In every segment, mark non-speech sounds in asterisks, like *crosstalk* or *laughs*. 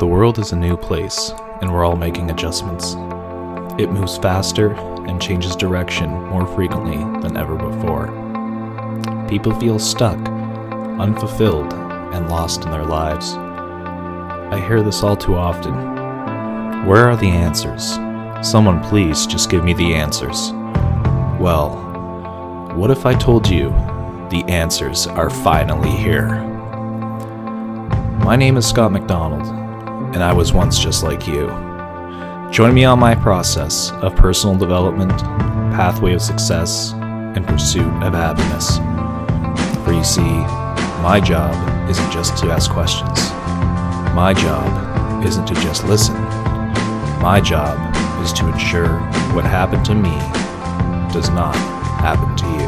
The world is a new place, and we're all making adjustments. It moves faster and changes direction more frequently than ever before. People feel stuck, unfulfilled, and lost in their lives. I hear this all too often. Where are the answers? Someone please just give me the answers. Well, what if I told you the answers are finally here? My name is Scott McDonald, and I was once just like you. Join me on my process of personal development, pathway of success, and pursuit of happiness. For you see, my job isn't just to ask questions. My job isn't to just listen. My job is to ensure what happened to me does not happen to you.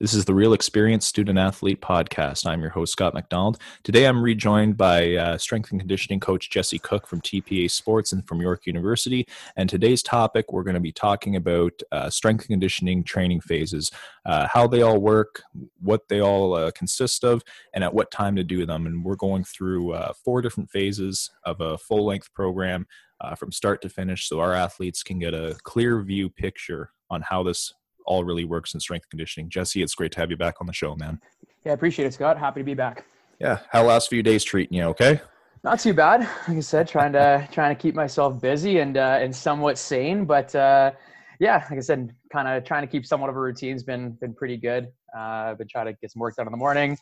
This is the Real Xperience Student Athlete Podcast. I'm your host, Scott McDonald. Today I'm rejoined by uh, strength and conditioning coach Jesse Cook from TPA Sports and from York University. And today's topic, we're going to be talking about uh, strength and conditioning training phases, uh, how they all work, what they all uh, consist of, and at what time to do them. And we're going through uh, four different phases of a full length program. Uh, from start to finish, so our athletes can get a clear view picture on how this all really works in strength conditioning. Jesse, it's great to have you back on the show, man. Yeah, I appreciate it, Scott. Happy to be back. Yeah, how last few days treating you? Okay. Not too bad. Like I said, trying to *laughs* trying to keep myself busy and uh, and somewhat sane, but uh, yeah, like I said, kind of trying to keep somewhat of a routine's been been pretty good. Uh, been trying to get some work done in the morning.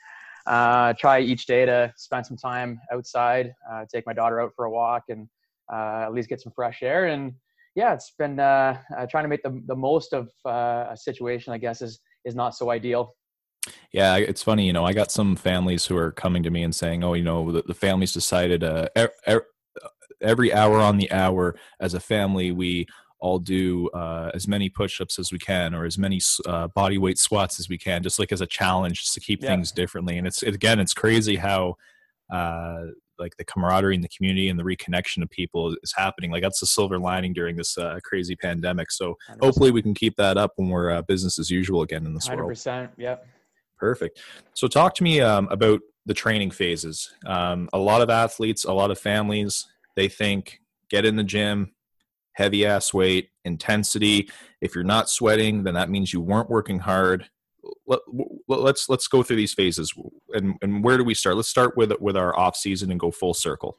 Uh, try each day to spend some time outside, uh, take my daughter out for a walk, and uh, at least get some fresh air. And yeah, it's been uh, uh, trying to make the, the most of uh, a situation. I guess is is not so ideal. Yeah, it's funny. You know, I got some families who are coming to me and saying, "Oh, you know, the, the family's decided uh, er, every hour on the hour as a family we." all do uh, as many push-ups as we can or as many uh, body weight squats as we can just like as a challenge just to keep yeah. things differently and it's it, again it's crazy how uh, like the camaraderie in the community and the reconnection of people is happening. Like that's the silver lining during this uh, crazy pandemic. So 100%. hopefully we can keep that up when we're uh, business as usual again in this 100%, world. 100%. Yep. Perfect. So talk to me um, about the training phases. Um, a lot of athletes, a lot of families, they think get in the gym, heavy ass weight, intensity. If you're not sweating, then that means you weren't working hard let, let's let's go through these phases. And and where do we start? Let's start with with our off season and go full circle.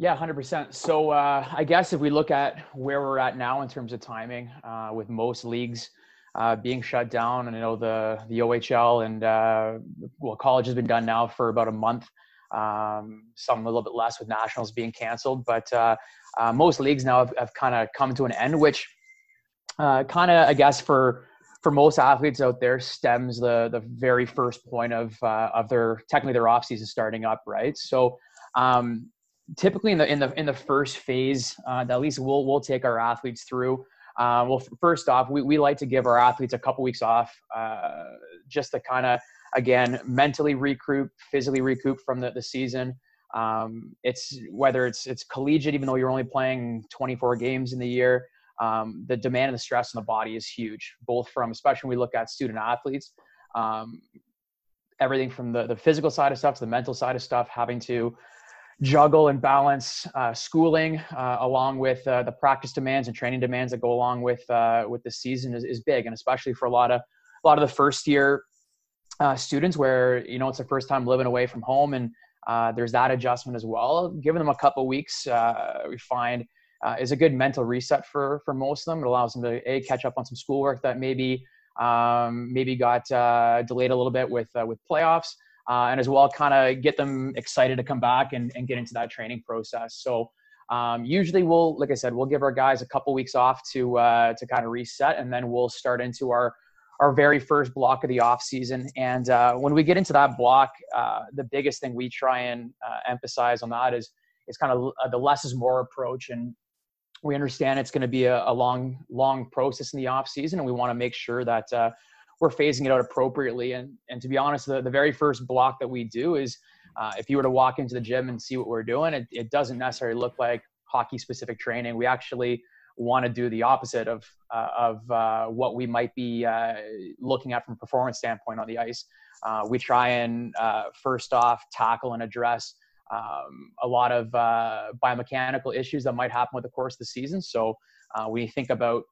Yeah 100% so uh, i guess if we look at where we're at now in terms of timing uh, with most leagues uh, being shut down and i know the the ohl and uh, well college has been done now for about a month. Um, some a little bit less with nationals being canceled but uh, uh, most leagues now have, have kind of come to an end which kind of i guess for for most athletes out there stems the the very first point of uh, of their technically their off season starting up right? So um, typically in the in the in the first phase uh, at least we'll we'll take our athletes through uh, well first off we, we like to give our athletes a couple weeks off uh, just to kind of again mentally recoup physically recoup from the, the season. Um, it's whether it's it's collegiate even though you're only playing 24 games in the year um, the demand and the stress on the body is huge, both from, especially when we look at student athletes, um, everything from the, the physical side of stuff to the mental side of stuff, having to juggle and balance uh, schooling uh, along with uh, the practice demands and training demands that go along with uh, with the season is, is big, and especially for a lot of a lot of the first year uh, students where you know it's the first time living away from home and uh, there's that adjustment as well. Giving them a couple weeks, we find uh, is a good mental reset for for most of them. It allows them to a catch up on some schoolwork that maybe um, maybe got uh, delayed a little bit with uh, with playoffs, uh, and as well kind of get them excited to come back and, and get into that training process. So. Um, usually we'll, like I said, we'll give our guys a couple weeks off to uh, to kind of reset, and then we'll start into our our very first block of the off season. And uh, when we get into that block, the biggest thing we try and emphasize on that is is kind of the less is more approach. And we understand it's going to be a, a, long long process in the off season and we want to make sure that uh, we're phasing it out appropriately and and to be honest the, the very first block that we do is uh, if you were to walk into the gym and see what we're doing it, it doesn't necessarily look like hockey specific training we actually want to do the opposite of uh, of uh, what we might be uh, looking at from a performance standpoint on the ice. Uh, we try and uh, first off tackle and address um, a lot of uh, biomechanical issues that might happen with the course of the season. So when you think about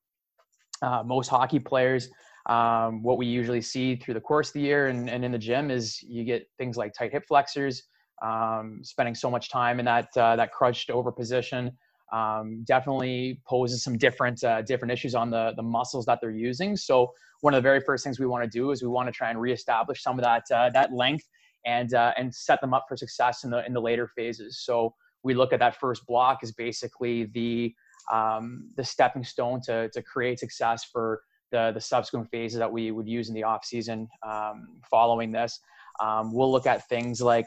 most hockey players, um, what we usually see through the course of the year and, and in the gym is you get things like tight hip flexors, um, spending so much time in that that crunched over position um, definitely poses some different uh, different issues on the the muscles that they're using. So one of the very first things we want to do is we want to try and reestablish some of that uh, that length and uh, and set them up for success in the in the later phases. So we look at that first block as basically the um, the stepping stone to to create success for the the subsequent phases that we would use in the off season um, following this. Um, we'll look at things like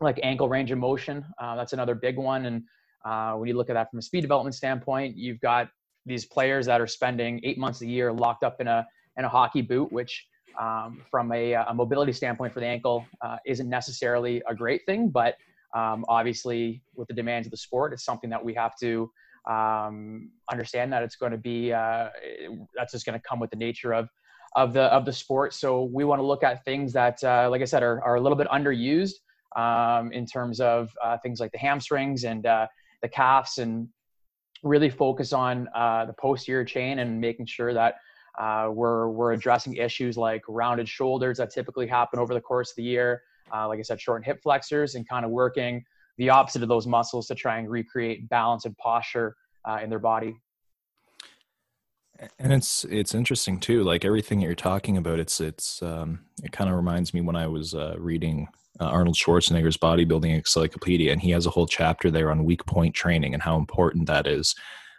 like ankle range of motion. Uh, that's another big one and uh, when you look at that from a speed development standpoint, you've got these players that are spending eight months a year locked up in a in a hockey boot, which um, from a, a, mobility standpoint for the ankle uh, isn't necessarily a great thing, but um, obviously with the demands of the sport, it's something that we have to um, understand that it's going to be uh, that's just going to come with the nature of of the of the sport. So we want to look at things that, uh, like I said, are, are a little bit underused um, in terms of uh, things like the hamstrings and uh, the calves and really focus on uh, the posterior chain and making sure that uh, we're we're addressing issues like rounded shoulders that typically happen over the course of the year. Uh, like I said, short hip flexors and kind of working the opposite of those muscles to try and recreate balance and posture uh, in their body. And it's it's interesting too. Like everything that you're talking about, it's it's um, it kind of reminds me when I was uh, reading uh, Arnold Schwarzenegger's bodybuilding encyclopedia, and he has a whole chapter there on weak point training and how important that is.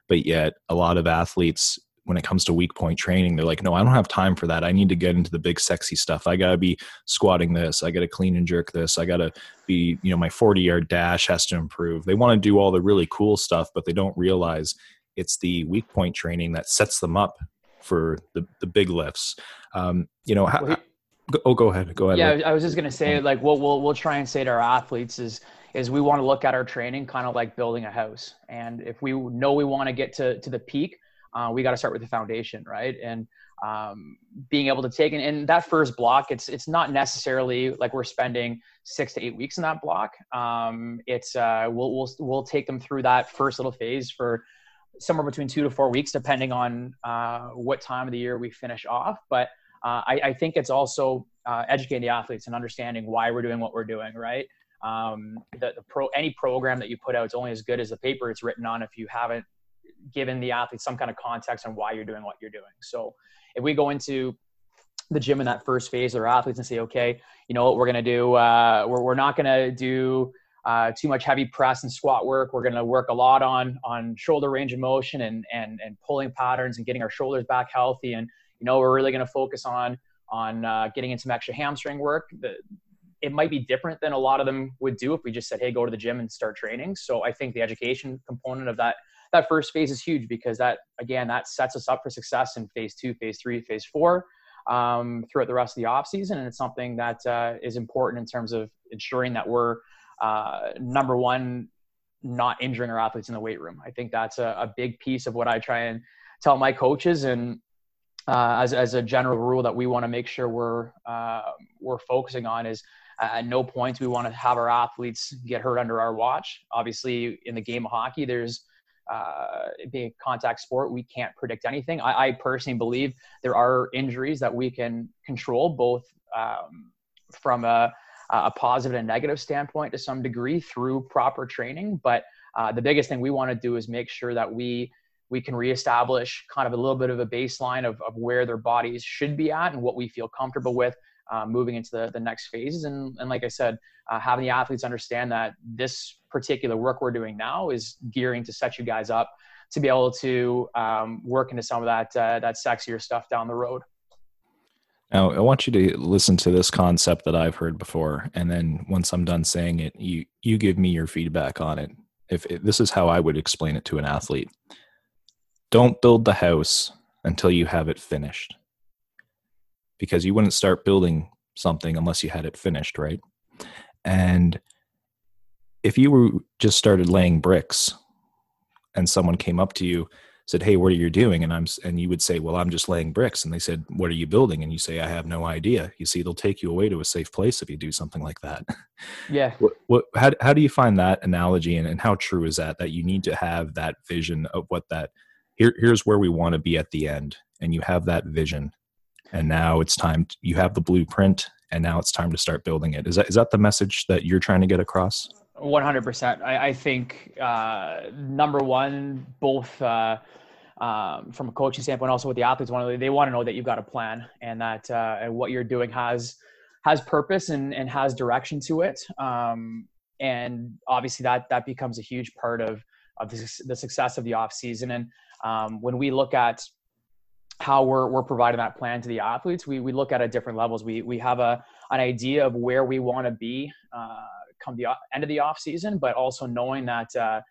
But yet, a lot of athletes, when it comes to weak point training, they're like, no, I don't have time for that. I need to get into the big, sexy stuff. I got to be squatting this. I got to clean and jerk this. I got to be, you know, my 40 yard dash has to improve. They want to do all the really cool stuff, but they don't realize it's the weak point training that sets them up for the, the big lifts. Um, you know, how, Oh, go ahead. Go ahead. Yeah, I was just gonna say, like, what we'll we'll try and say to our athletes is is we want to look at our training kind of like building a house, and if we know we want to get to to the peak, uh, we got to start with the foundation, right? And um, being able to take in, in that first block, it's it's not necessarily like we're spending six to eight weeks in that block. Um, it's uh, we'll we'll we'll take them through that first little phase for somewhere between two to four weeks, depending on uh, what time of the year we finish off, but uh, I, I, think it's also uh, educating the athletes and understanding why we're doing what we're doing, right? Um, the, the pro, any program that you put out is only as good as the paper it's written on if you haven't given the athletes some kind of context on why you're doing what you're doing. So if we go into the gym in that first phase with our athletes and say, okay, you know what we're going to do? Uh, we're, we're not going to do uh, too much heavy press and squat work. We're going to work a lot on on shoulder range of motion and and and pulling patterns and getting our shoulders back healthy and you know, we're really going to focus on on uh, getting in some extra hamstring work. The, it might be different than a lot of them would do if we just said, "Hey, go to the gym and start training." So I think the education component of that that first phase is huge because that again that sets us up for success in phase two, phase three, phase four um, throughout the rest of the off season, and it's something that uh, is important in terms of ensuring that we're uh, number one, not injuring our athletes in the weight room. I think that's a, a big piece of what I try and tell my coaches and uh, as, as a general rule that we want to make sure we're uh, we're focusing on is at no point do we want to have our athletes get hurt under our watch. Obviously, in the game of hockey, there's uh, being a contact sport, we can't predict anything. I, I, personally believe there are injuries that we can control both um, from a, a, positive and negative standpoint to some degree through proper training. But uh, the biggest thing we want to do is make sure that we we can reestablish kind of a little bit of a baseline of, of where their bodies should be at and what we feel comfortable with uh, moving into the, the next phases. And, and like I said, uh, having the athletes understand that this particular work we're doing now is gearing to set you guys up to be able to um, work into some of that, uh, that sexier stuff down the road. Now, I want you to listen to this concept that I've heard before, and then once I'm done saying it, you you give me your feedback on it. If it, this is how I would explain it to an athlete, don't build the house until you have it finished. Because you wouldn't start building something unless you had it finished, right? And if you were just started laying bricks and someone came up to you said, "Hey, what are you doing?" and I'm and you would say, "Well, I'm just laying bricks," and they said, "What are you building?" and you say, "I have no idea." You see, they'll take you away to a safe place if you do something like that. Yeah. *laughs* what, what how how do you find that analogy, and, and how true is that? That you need to have that vision of what that here here's where we want to be at the end, and you have that vision, and now it's time. To, you have the blueprint, and now it's time to start building it. Is that is that the message that you're trying to get across? 100%. I, I think uh, number one, both uh, um, from a coaching standpoint, also with the athletes, one they want to know that you've got a plan and that uh, what you're doing has has purpose and, and has direction to it. Um, and obviously, that that becomes a huge part of of the, the success of the off season. And um, when we look at how we're, we're providing that plan to the athletes, we, we look at it at different levels. We, we have a, an idea of where we want to be uh, come the end of the off season, but also knowing that uh,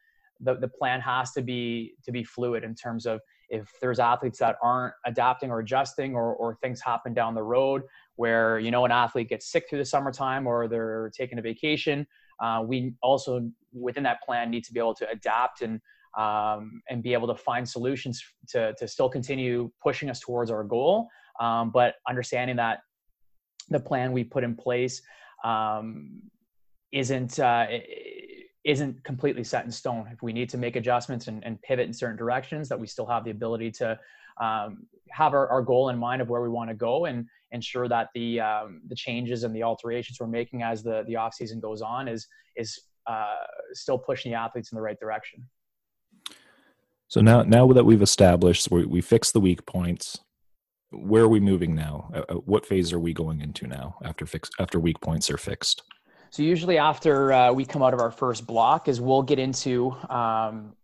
the the plan has to be to be fluid in terms of if there's athletes that aren't adapting or adjusting or or things happen down the road where you know an athlete gets sick through the summertime or they're taking a vacation. Uh, we also within that plan need to be able to adapt and um, and be able to find solutions to, to still continue pushing us towards our goal, um, but understanding that the plan we put in place um, isn't uh, isn't completely set in stone. If we need to make adjustments and, and pivot in certain directions, that we still have the ability to um, have our, our, goal in mind of where we want to go and ensure that the um, the changes and the alterations we're making as the the off season goes on is is uh, still pushing the athletes in the right direction. So now now that we've established we we fixed the weak points, where are we moving now? Uh, uh what phase are we going into now after fix after weak points are fixed? So usually after uh, we come out of our first block is we'll get into um,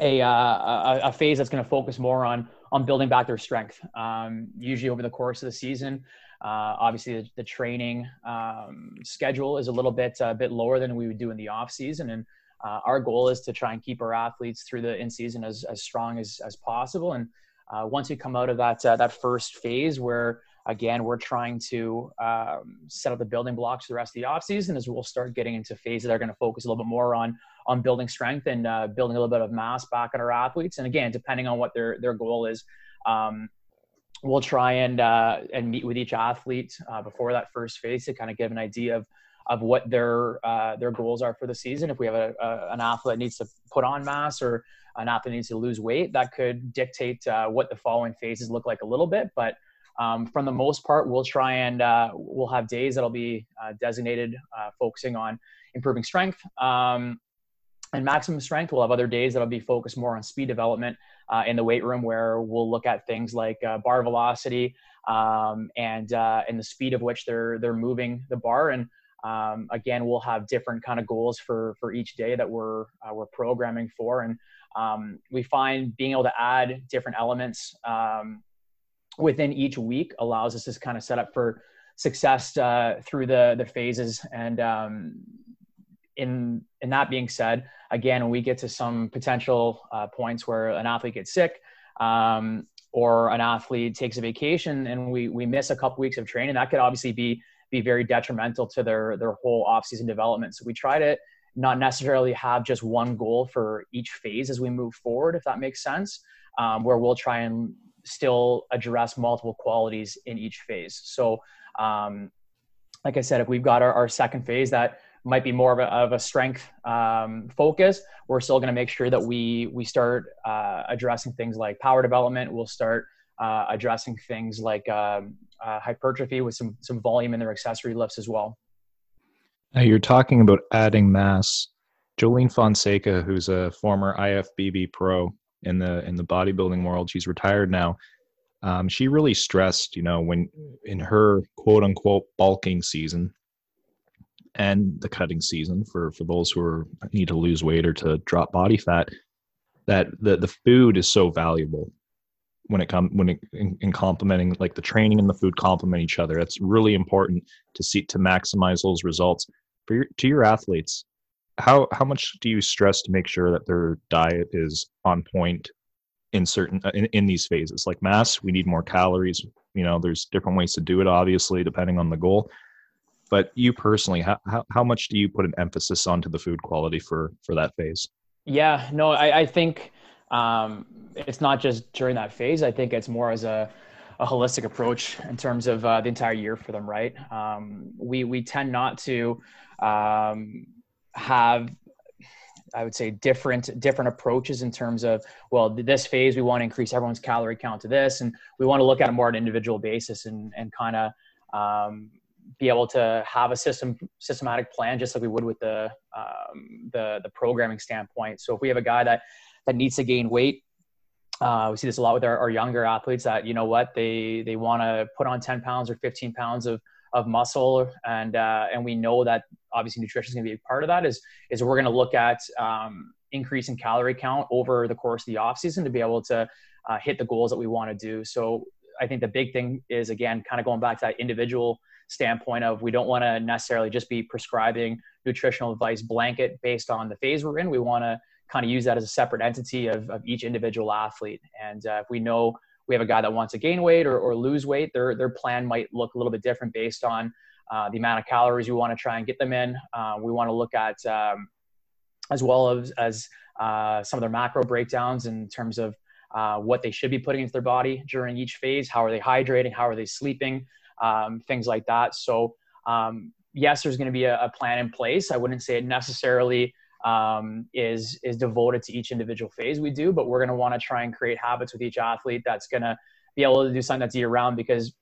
a, uh, a, a phase that's going to focus more on on building back their strength. Um, usually over the course of the season, uh, obviously the, the training um, schedule is a little bit a uh, bit lower than we would do in the off season, and uh, our goal is to try and keep our athletes through the in season as as strong as as possible. And uh, once we come out of that that first phase where again, we're trying to um, set up the building blocks for the rest of the off season as we'll start getting into phases that are going to focus a little bit more on on building strength and uh, building a little bit of mass back in our athletes. And again, depending on what their their goal is, um, we'll try and uh, and meet with each athlete uh, before that first phase to kind of give an idea of of what their uh, their goals are for the season. If we have a, a, an athlete that needs to put on mass or an athlete needs to lose weight, that could dictate uh, what the following phases look like a little bit, but um, from the most part, we'll try and uh, we'll have days that'll be uh, designated uh, focusing on improving strength um, and maximum strength. We'll have other days that'll be focused more on speed development uh, in the weight room, where we'll look at things like bar velocity um, and and the speed of which they're they're moving the bar. And um, again, we'll have different kind of goals for for each day that we're we're programming for and. Um, we find being able to add different elements um, within each week allows us to kind of set up for success uh, through the the phases and um, in in that being said again we get to some potential uh, points where an athlete gets sick um, or an athlete takes a vacation and we we miss a couple weeks of training that could obviously be be very detrimental to their their whole off-season development so we try to not necessarily have just one goal for each phase as we move forward if that makes sense um, where we'll try and still address multiple qualities in each phase. So, um, like I said, if we've got our, our second phase that might be more of a, of a strength um, focus, we're still going to make sure that we we start uh, addressing things like power development. We'll start uh, addressing things like um, uh, hypertrophy with some some volume in their accessory lifts as well. Now you're talking about adding mass. Jolene Fonseca, who's a former IFBB pro, in the in the bodybuilding world. She's retired now. Um, she really stressed, you know, when in her quote unquote bulking season and the cutting season for for those who are need to lose weight or to drop body fat, that the the food is so valuable when it comes when it, in, in complementing like the training and the food complement each other. That's really important to see to maximize those results. For your to your athletes how how much do you stress to make sure that their diet is on point in certain uh, in, in these phases? Like mass we need more calories. You know there's different ways to do it obviously depending on the goal. But you personally how, how, how much do you put an emphasis onto the food quality for for that phase? Yeah no i, I think um, it's not just during that phase. I think it's more as a, a holistic approach in terms of uh, the entire year for them, right? Um, we we tend not to um, have I would say different different approaches in terms of well this phase we want to increase everyone's calorie count to this and we want to look at it more on an individual basis and and kind of um, be able to have a system systematic plan just like we would with the um, the the programming standpoint. So if we have a guy that that needs to gain weight, uh, we see this a lot with our, our younger athletes that you know what they they want to put on 10 pounds or 15 pounds of of muscle. And uh, and we know that obviously nutrition is going to be a part of that is is we're going to look at um, increasing calorie count over the course of the off season to be able to uh, hit the goals that we want to do. So i think the big thing is again kind of going back to that individual standpoint of we don't want to necessarily just be prescribing nutritional advice blanket based on the phase we're in. We want to kind of use that as a separate entity of, of each individual athlete. And uh, if we know we have a guy that wants to gain weight or, or lose weight, their, their plan might look a little bit different based on uh, the amount of calories we want to try and get them in. Uh, we want to look at um, as well as, as uh, some of their macro breakdowns in terms of uh, what they should be putting into their body during each phase. How are they hydrating? How are they sleeping? um, things like that. So um, yes, there's going to be a, a, plan in place. I wouldn't say it necessarily um, is is devoted to each individual phase we do, but we're going to want to try and create habits with each athlete that's going to be able to do something that's year round because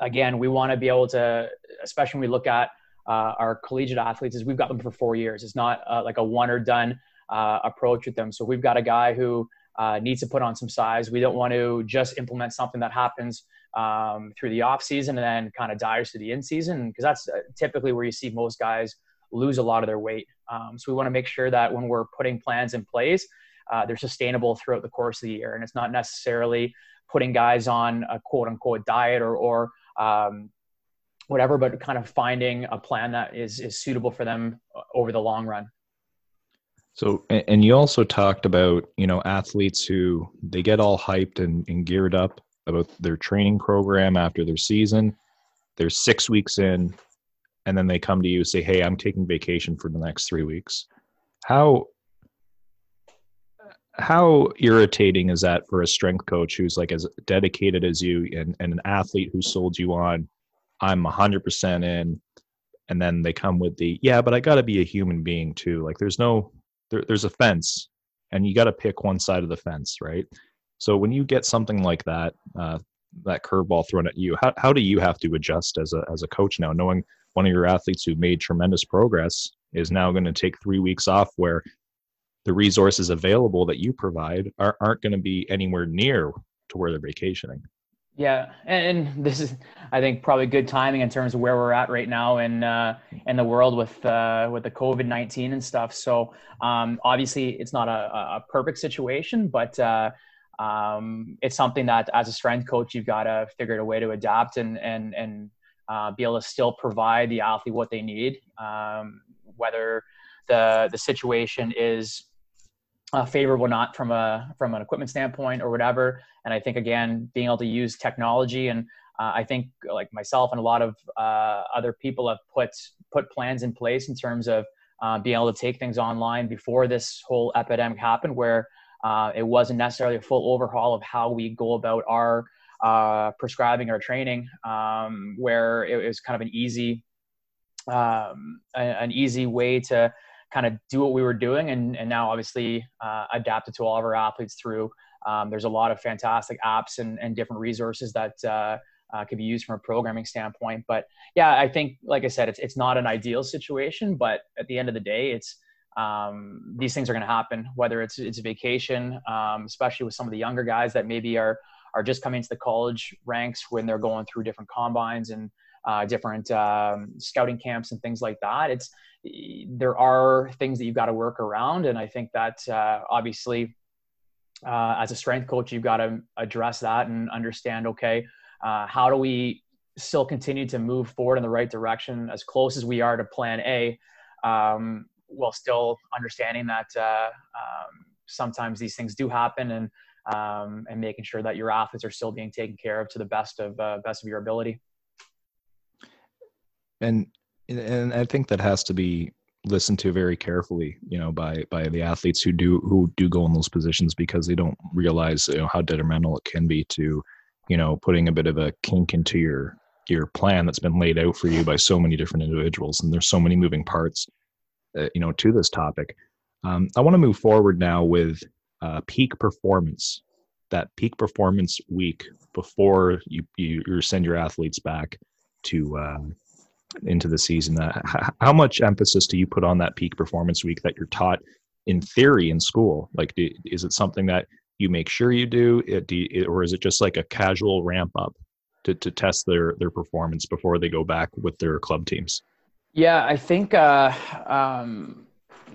again, we want to be able to, especially when we look at uh, our collegiate athletes, is we've got them for four years. It's not uh, like a one or done uh, approach with them. So we've got a guy who uh, needs to put on some size. We don't want to just implement something that happens um, through the off season and then kind of dies to the in season because that's uh, typically where you see most guys lose a lot of their weight. Um, so we want to make sure that when we're putting plans in place, uh, they're sustainable throughout the course of the year, and it's not necessarily putting guys on a quote unquote diet or or um, whatever, but kind of finding a plan that is is suitable for them uh, over the long run. So, and you also talked about, you know, athletes who they get all hyped and, and geared up about their training program after their season. They're six weeks in, and then they come to you say, "Hey, I'm taking vacation for the next three weeks." How how irritating is that for a strength coach who's like as dedicated as you and, and an athlete who sold you on i'm 100% in and then they come with the yeah but i got to be a human being too like there's no there, there's a fence and you got to pick one side of the fence right so when you get something like that, uh, that curveball thrown at you, how, how do you have to adjust as a, as a coach now, knowing one of your athletes who made tremendous progress is now going to take three weeks off where the resources available that you provide are, aren't going to be anywhere near to where they're vacationing. Yeah, and this is, I think, probably good timing in terms of where we're at right now in uh, in the world with uh, with the COVID nineteen and stuff. So um, obviously, it's not a, a perfect situation, but uh, um, it's something that as a strength coach you've got to figure out a way to adapt and and and uh, be able to still provide the athlete what they need um, whether the the situation is uh, favorable or not from a from an equipment standpoint or whatever. And i think again being able to use technology and uh, i think like myself and a lot of uh, other people have put put plans in place in terms of uh, being able to take things online before this whole epidemic happened where uh, it wasn't necessarily a full overhaul of how we go about our uh, prescribing or training, um, where it was kind of an easy, um, an easy way to kind of do what we were doing, and, and now obviously uh, adapted to all of our athletes through. Um, there's a lot of fantastic apps and, and different resources that uh, uh, could be used from a programming standpoint. But yeah, I think, like I said, it's it's not an ideal situation, but at the end of the day, it's um, these things are going to happen, whether it's it's vacation, um, especially with some of the younger guys that maybe are are just coming to the college ranks when they're going through different combines and uh, different um, scouting camps and things like that. It's there are things that you've got to work around, and I think that uh, obviously, uh, as a strength coach, you've got to address that and understand. Okay, uh, how do we still continue to move forward in the right direction as close as we are to Plan A? Um, while still understanding that uh, um, sometimes these things do happen and um, and making sure that your athletes are still being taken care of to the best of uh, best of your ability. And and I think that has to be listened to very carefully, you know, by by the athletes who do who do go in those positions because they don't realize you know how detrimental it can be to, you know, putting a bit of a kink into your your plan that's been laid out for you by so many different individuals, and there's so many moving parts, uh, you know, to this topic. Um, I want to move forward now with uh, peak performance. That peak performance week before you you, you send your athletes back to uh, into the season. Uh, how much emphasis do you put on that peak performance week that you're taught in theory in school? Like, do, is it something that you make sure you do, it, do or is it just like a casual ramp up to, to test their their performance before they go back with their club teams? Yeah, I think uh, um,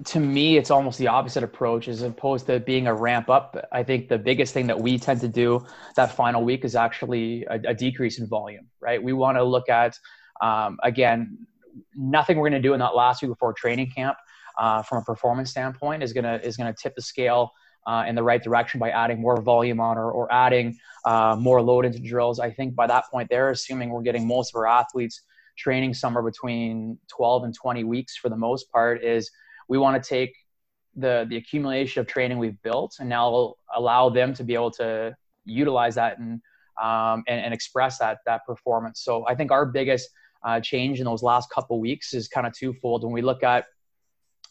to me it's almost the opposite approach as opposed to being a ramp up. I think the biggest thing that we tend to do that final week is actually a, a decrease in volume. Right? We want to look at um, again, nothing we're going to do in that last week before training camp uh, from a performance standpoint is going to is going to tip the scale uh, in the right direction by adding more volume on or, or adding uh, more load into drills. I think by that point, they're assuming we're getting most of our athletes training somewhere between 12 and 20 weeks for the most part. Is we want to take the the accumulation of training we've built and now allow them to be able to utilize that and um, and, and express that that performance. So I think our biggest uh, change in those last couple weeks is kind of twofold. When we look at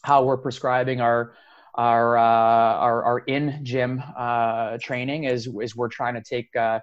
how we're prescribing our our uh, our, our in gym uh, training is is we're trying to take uh,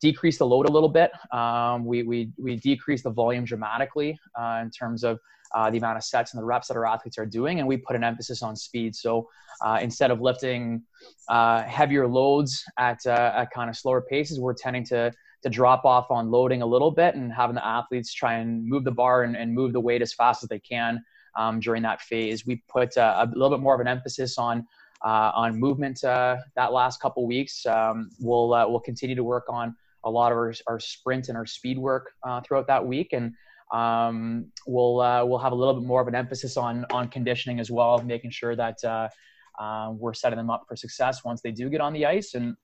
decrease the load a little bit. Um, we we we decrease the volume dramatically uh, in terms of uh, the amount of sets and the reps that our athletes are doing, and we put an emphasis on speed. So uh, instead of lifting uh, heavier loads at, at kind of slower paces, we're tending to to drop off on loading a little bit and having the athletes try and move the bar and, and move the weight as fast as they can um, during that phase. We put uh, a little bit more of an emphasis on uh, on movement uh, that last couple weeks. Um, we'll uh, we'll continue to work on a lot of our, our sprint and our speed work uh, throughout that week, and um, we'll uh, we'll have a little bit more of an emphasis on on conditioning as well, making sure that we're setting them up for success once they do get on the ice. And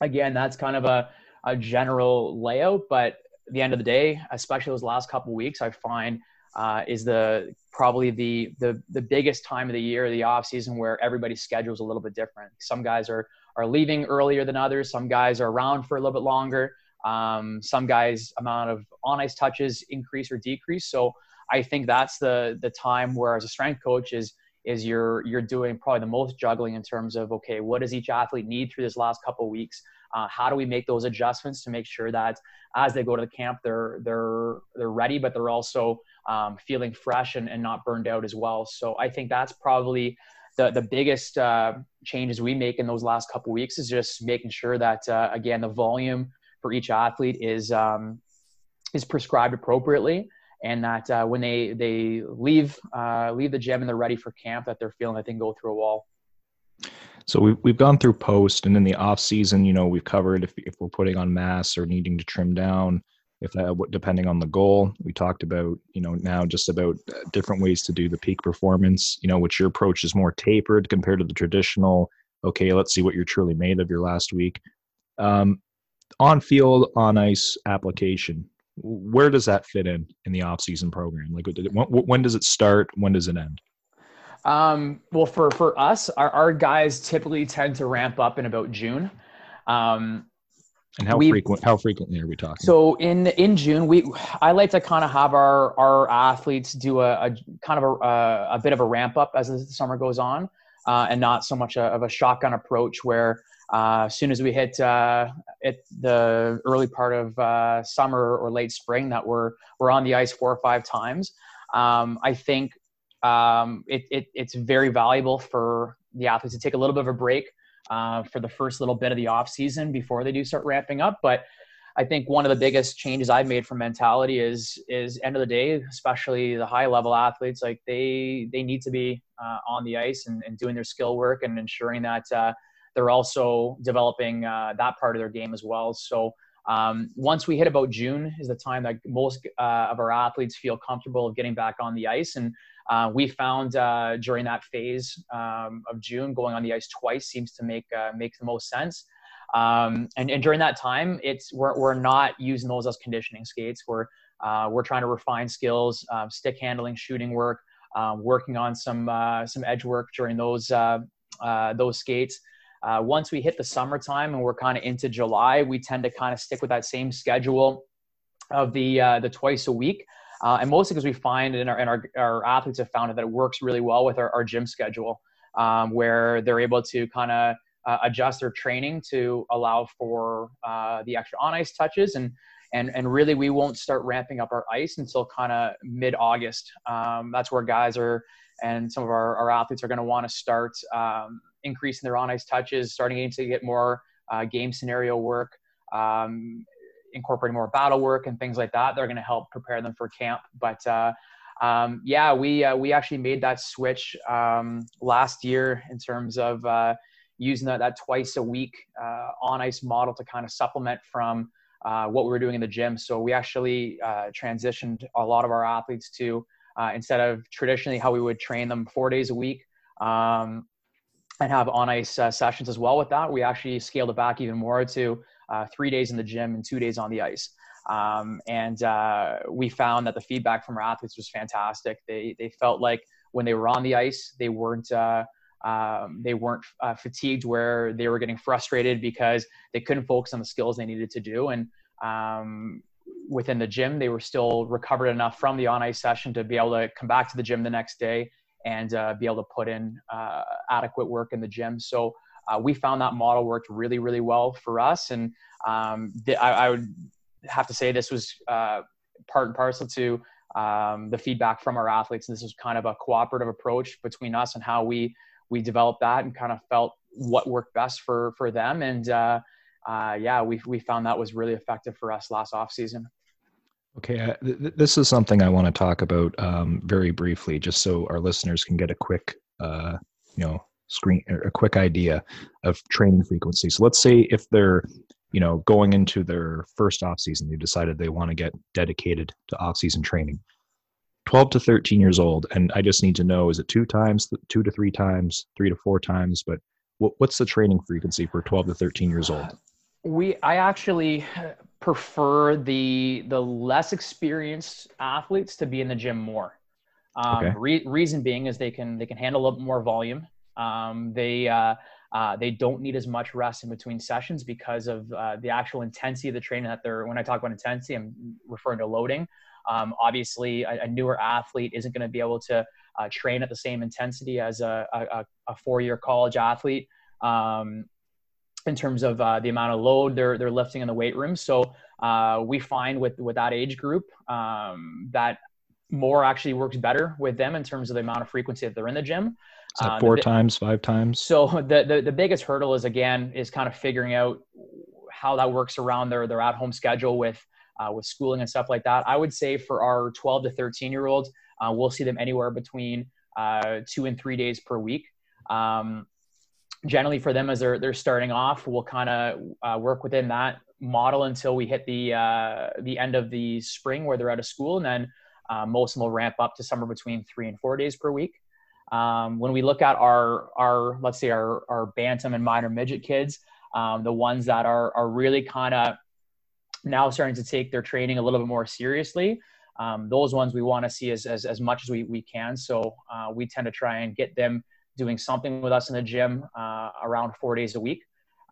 again, that's kind of a a general layout, but at the end of the day, especially those last couple weeks, I find uh, is the probably the, the the biggest time of the year, the off season, where everybody's schedule is a little bit different. Some guys are are leaving earlier than others. Some guys are around for a little bit longer. Um, some guys' amount of on ice touches increase or decrease. So I think that's the the time where, as a strength coach, is is you're you're doing probably the most juggling in terms of okay, what does each athlete need through this last couple weeks? Uh, how do we make those adjustments to make sure that as they go to the camp, they're they're they're ready, but they're also um, feeling fresh and, and not burned out as well. So I think that's probably the the biggest uh, changes we make in those last couple weeks is just making sure that uh, again the volume for each athlete is um, is prescribed appropriately and that uh, when they they leave uh, leave the gym and they're ready for camp that they're feeling that they can go through a wall so we've, we've gone through post and in the off season, you know, we've covered if, if we're putting on mass or needing to trim down, if that, depending on the goal, we talked about, you know, now just about uh, different ways to do the peak performance, you know, which your approach is more tapered compared to the traditional, okay, let's see what you're truly made of your last week. Um, on field, on ice application, where does that fit in in the off season program? Like when, when does it start? When does it end? Um, well, for for us, our, our guys typically tend to ramp up in about June. Um, and how frequent? How frequently are we talking? So in in June, we I like to kind of have our our athletes do a, a kind of a, a, a bit of a ramp up as the summer goes on, uh, and not so much a, of a shotgun approach where uh, as soon as we hit uh, at the early part of uh, summer or late spring that we're we're on the ice four or five times. Um, I think um, it, it, it's very valuable for the athletes to take a little bit of a break uh, for the first little bit of the off season before they do start ramping up. But I think one of the biggest changes I've made for mentality is is end of the day, especially the high level athletes, like they they need to be uh, on the ice and, and, doing their skill work and ensuring that they're also developing uh, that part of their game as well. So um, once we hit about June is the time that most uh, of our athletes feel comfortable of getting back on the ice and uh, we found uh, during that phase um, of June, going on the ice twice seems to make uh, make the most sense. Um, and, and, during that time, it's we're, we're not using those as conditioning skates. We're uh, we're trying to refine skills, um, stick handling, shooting work, um, working on some uh, some edge work during those those skates. Uh, once we hit the summertime and we're kind of into July, we tend to kind of stick with that same schedule of the uh, the twice a week. Uh, and mostly because we find and, our, and our, our athletes have found that it works really well with our, our gym schedule, um, where they're able to kind of uh, adjust their training to allow for uh, the extra on ice touches and and and really we won't start ramping up our ice until kind of mid August. Um, that's where guys are and some of our, our athletes are going to want to start um, increasing their on ice touches, starting to get more uh, game scenario work, um, incorporating more battle work and things like that. They're going to help prepare them for camp. But uh, um, yeah, we uh, we actually made that switch um, last year in terms of uh, using that, that twice a week uh, on ice model to kind of supplement from uh, what we were doing in the gym. So we actually transitioned a lot of our athletes to instead of traditionally how we would train them four days a week. Um, and have on ice uh, sessions as well with that. We actually scaled it back even more to uh, three days in the gym and two days on the ice. Um, and uh, we found that the feedback from our athletes was fantastic. They, they felt like when they were on the ice, they weren't, uh, um, they weren't uh, fatigued where they were getting frustrated because they couldn't focus on the skills they needed to do. And um, within the gym, they were still recovered enough from the on ice session to be able to come back to the gym the next day and uh, be able to put in uh, adequate work in the gym. So uh, we found that model worked really, really well for us. And um, I, I, would have to say this was uh, part and parcel to um, the feedback from our athletes. And this was kind of a cooperative approach between us and how we we developed that and kind of felt what worked best for for them. And uh, uh, yeah, we we found that was really effective for us last off season. Okay, uh, th- this is something I want to talk about um, very briefly, just so our listeners can get a quick, uh, you know, screen a quick idea of training frequency. So let's say if they're, you know, going into their first off season, they decided they want to get dedicated to off season training. 12 to 13 years old, and I just need to know: is it two times, two to three times, three to four times? But what, what's the training frequency for 12 to 13 years old? We, I actually prefer the the less experienced athletes to be in the gym more. Um, okay. re- reason being is they can they can handle a little more volume. Um, they uh, uh, they don't need as much rest in between sessions because of uh, the actual intensity of the training that they're. When I talk about intensity, I'm referring to loading. Um, obviously, a, a, newer athlete isn't going to be able to uh, train at the same intensity as a, a, a four-year college athlete. Um, in terms of uh, the amount of load they're they're lifting in the weight room. So uh, we find with with that age group um, that more actually works better with them in terms of the amount of frequency that they're in the gym. Uh, four the, times, five times? So the, the the biggest hurdle is again is kind of figuring out how that works around their their at home schedule with uh, with schooling and stuff like that. I would say for our 12 to 13 year olds, uh, we'll see them anywhere between uh, two and three days per week. Um, generally for them as they're they're starting off, we'll kind of uh, work within that model until we hit the uh, the end of the spring where they're out of school, and then uh, most of them will ramp up to somewhere between three and four days per week. Um, when we look at our our let's say our our bantam and minor midget kids, um, the ones that are are really kind of now starting to take their training a little bit more seriously. Um, those ones we want to see as, as, as much as we, we can. So uh, we tend to try and get them doing something with us in the gym uh, around four days a week.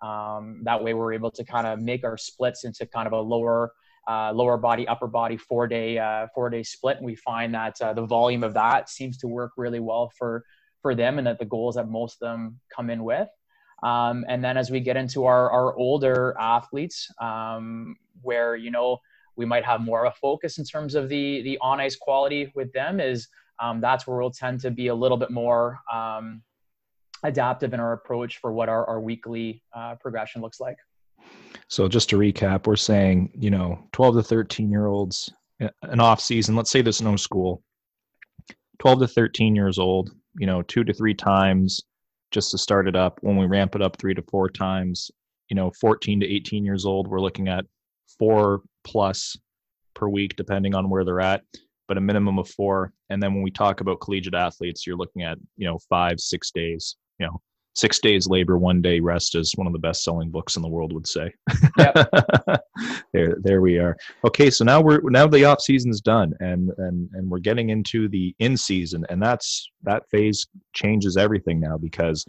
Um, that way, we're able to kind of make our splits into kind of a lower uh, lower body, upper body four day uh, four day split, and we find that uh, the volume of that seems to work really well for for them, and that the goals that most of them come in with. Um, and then as we get into our our older athletes, um, where you know we might have more of a focus in terms of the the on ice quality with them, is um, that's where we'll tend to be a little bit more um, adaptive in our approach for what our, our weekly uh, progression looks like. So just to recap, we're saying, you know, 12 to 13 year olds, an off season, let's say there's no school, 12 to 13 years old, you know, two to three times just to start it up. When we ramp it up three to four times, you know, 14 to 18 years old, we're looking at four plus per week, depending on where they're at but a minimum of four. And then when we talk about collegiate athletes, you're looking at, you know, five, six days, you know, six days labor, one day rest is one of the best selling books in the world would say. Yep. *laughs* there, there we are. Okay, so now we're now the off season's done, and and and we're getting into the in season, and that's that phase changes everything now because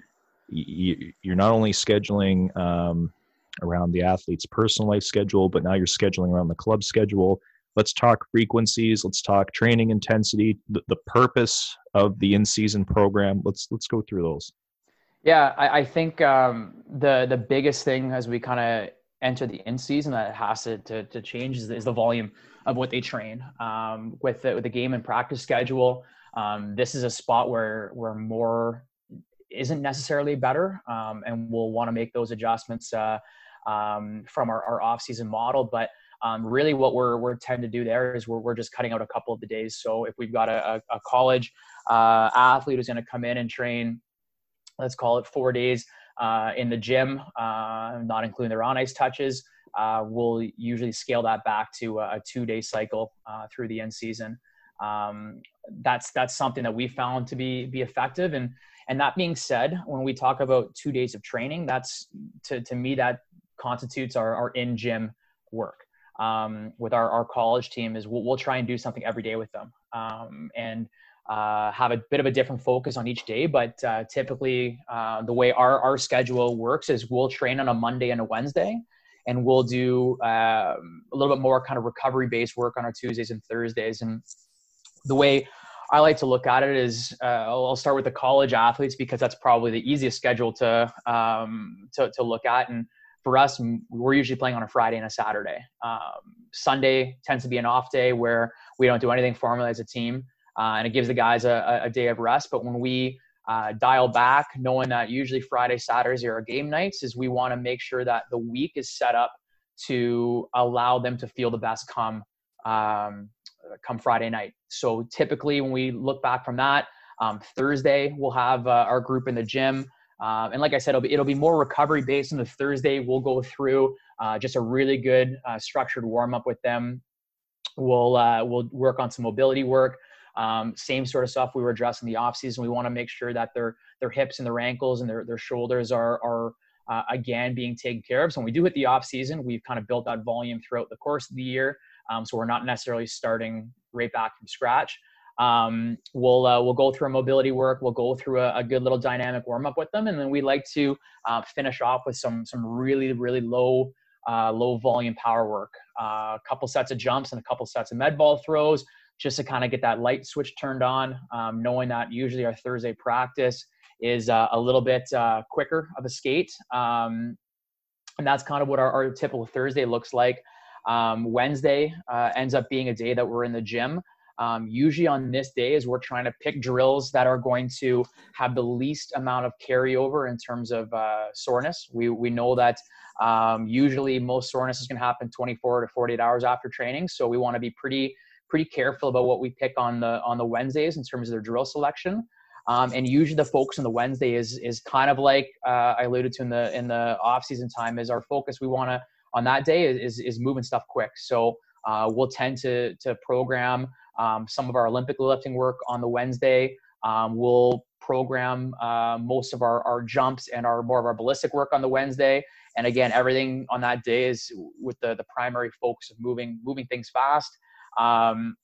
you, you're not only scheduling um, around the athlete's personal life schedule, but now you're scheduling around the club schedule. Let's talk frequencies. Let's talk training intensity. The, the purpose of the in-season program. Let's let's go through those. Yeah, I, I think um, the the biggest thing as we kind of enter the in season that has to, to, to change is, is, the volume of what they train um, with the, with the game and practice schedule. Um, this is a spot where where more isn't necessarily better, um, and we'll want to make those adjustments uh, um, from our, our off season model. But um, really, what we're we're tend to do there is we're we're just cutting out a couple of the days. So if we've got a, a, college uh, athlete who's going to come in and train let's call it four days uh, in the gym, uh, not including their on ice touches. Uh, we'll usually scale that back to a, two day cycle uh, through the end season. Um, that's that's something that we found to be be effective. And and that being said, when we talk about two days of training, that's to to me that constitutes our, our in gym work. Um, with our, our college team is we'll, we'll try and do something every day with them. Um, and uh, have a bit of a different focus on each day. But uh, typically, uh, the way our, our schedule works is we'll train on a Monday and a Wednesday, and we'll do um, a little bit more kind of recovery based work on our Tuesdays and Thursdays. And the way I like to look at it is uh, I'll start with the college athletes because that's probably the easiest schedule to, um, to, to look at. And for us, we're usually playing on a Friday and a Saturday. Um, Sunday tends to be an off day where we don't do anything formally as a team uh, and it gives the guys a, a, day of rest. But when we uh, dial back, knowing that usually Friday, Saturdays are our game nights, is we want to make sure that the week is set up to allow them to feel the best come um, come Friday night. So typically, when we look back from that, um, Thursday we'll have uh, our group in the gym. Uh, and like I said, it'll be, it'll be more recovery based. On the Thursday, we'll go through uh, just a really good uh, structured warm up with them. We'll uh, we'll work on some mobility work. Um, same sort of stuff we were addressing the off season. We want to make sure that their their hips and their ankles and their their shoulders are are uh, again being taken care of. So when we do hit the off season, we've kind of built that volume throughout the course of the year. Um, so we're not necessarily starting right back from scratch. Um, we'll uh, we'll go through a mobility work. We'll go through a, a good little dynamic warm up with them, and then we like to uh, finish off with some some really really low uh, low volume power work. Uh, a couple sets of jumps and a couple sets of med ball throws just to kind of get that light switch turned on, um, knowing that usually our Thursday practice is uh, a little bit uh, quicker of a skate. Um, and that's kind of what our, our typical Thursday looks like. Um, Wednesday ends up being a day that we're in the gym. Um, usually on this day is we're trying to pick drills that are going to have the least amount of carryover in terms of uh, soreness. We, we know that um, usually most soreness is going to happen 24 to 48 hours after training. So we want to be pretty pretty careful about what we pick on the on the Wednesdays in terms of their drill selection. Um, and usually the focus on the Wednesday is is kind of like uh, I alluded to in the in the off season time is our focus. We want to on that day is is moving stuff quick. So uh, we'll tend to to program um, some of our Olympic lifting work on the Wednesday. Um, we'll program uh, most of our, our jumps and our more of our ballistic work on the Wednesday. And again, everything on that day is with the the primary focus of moving moving things fast um,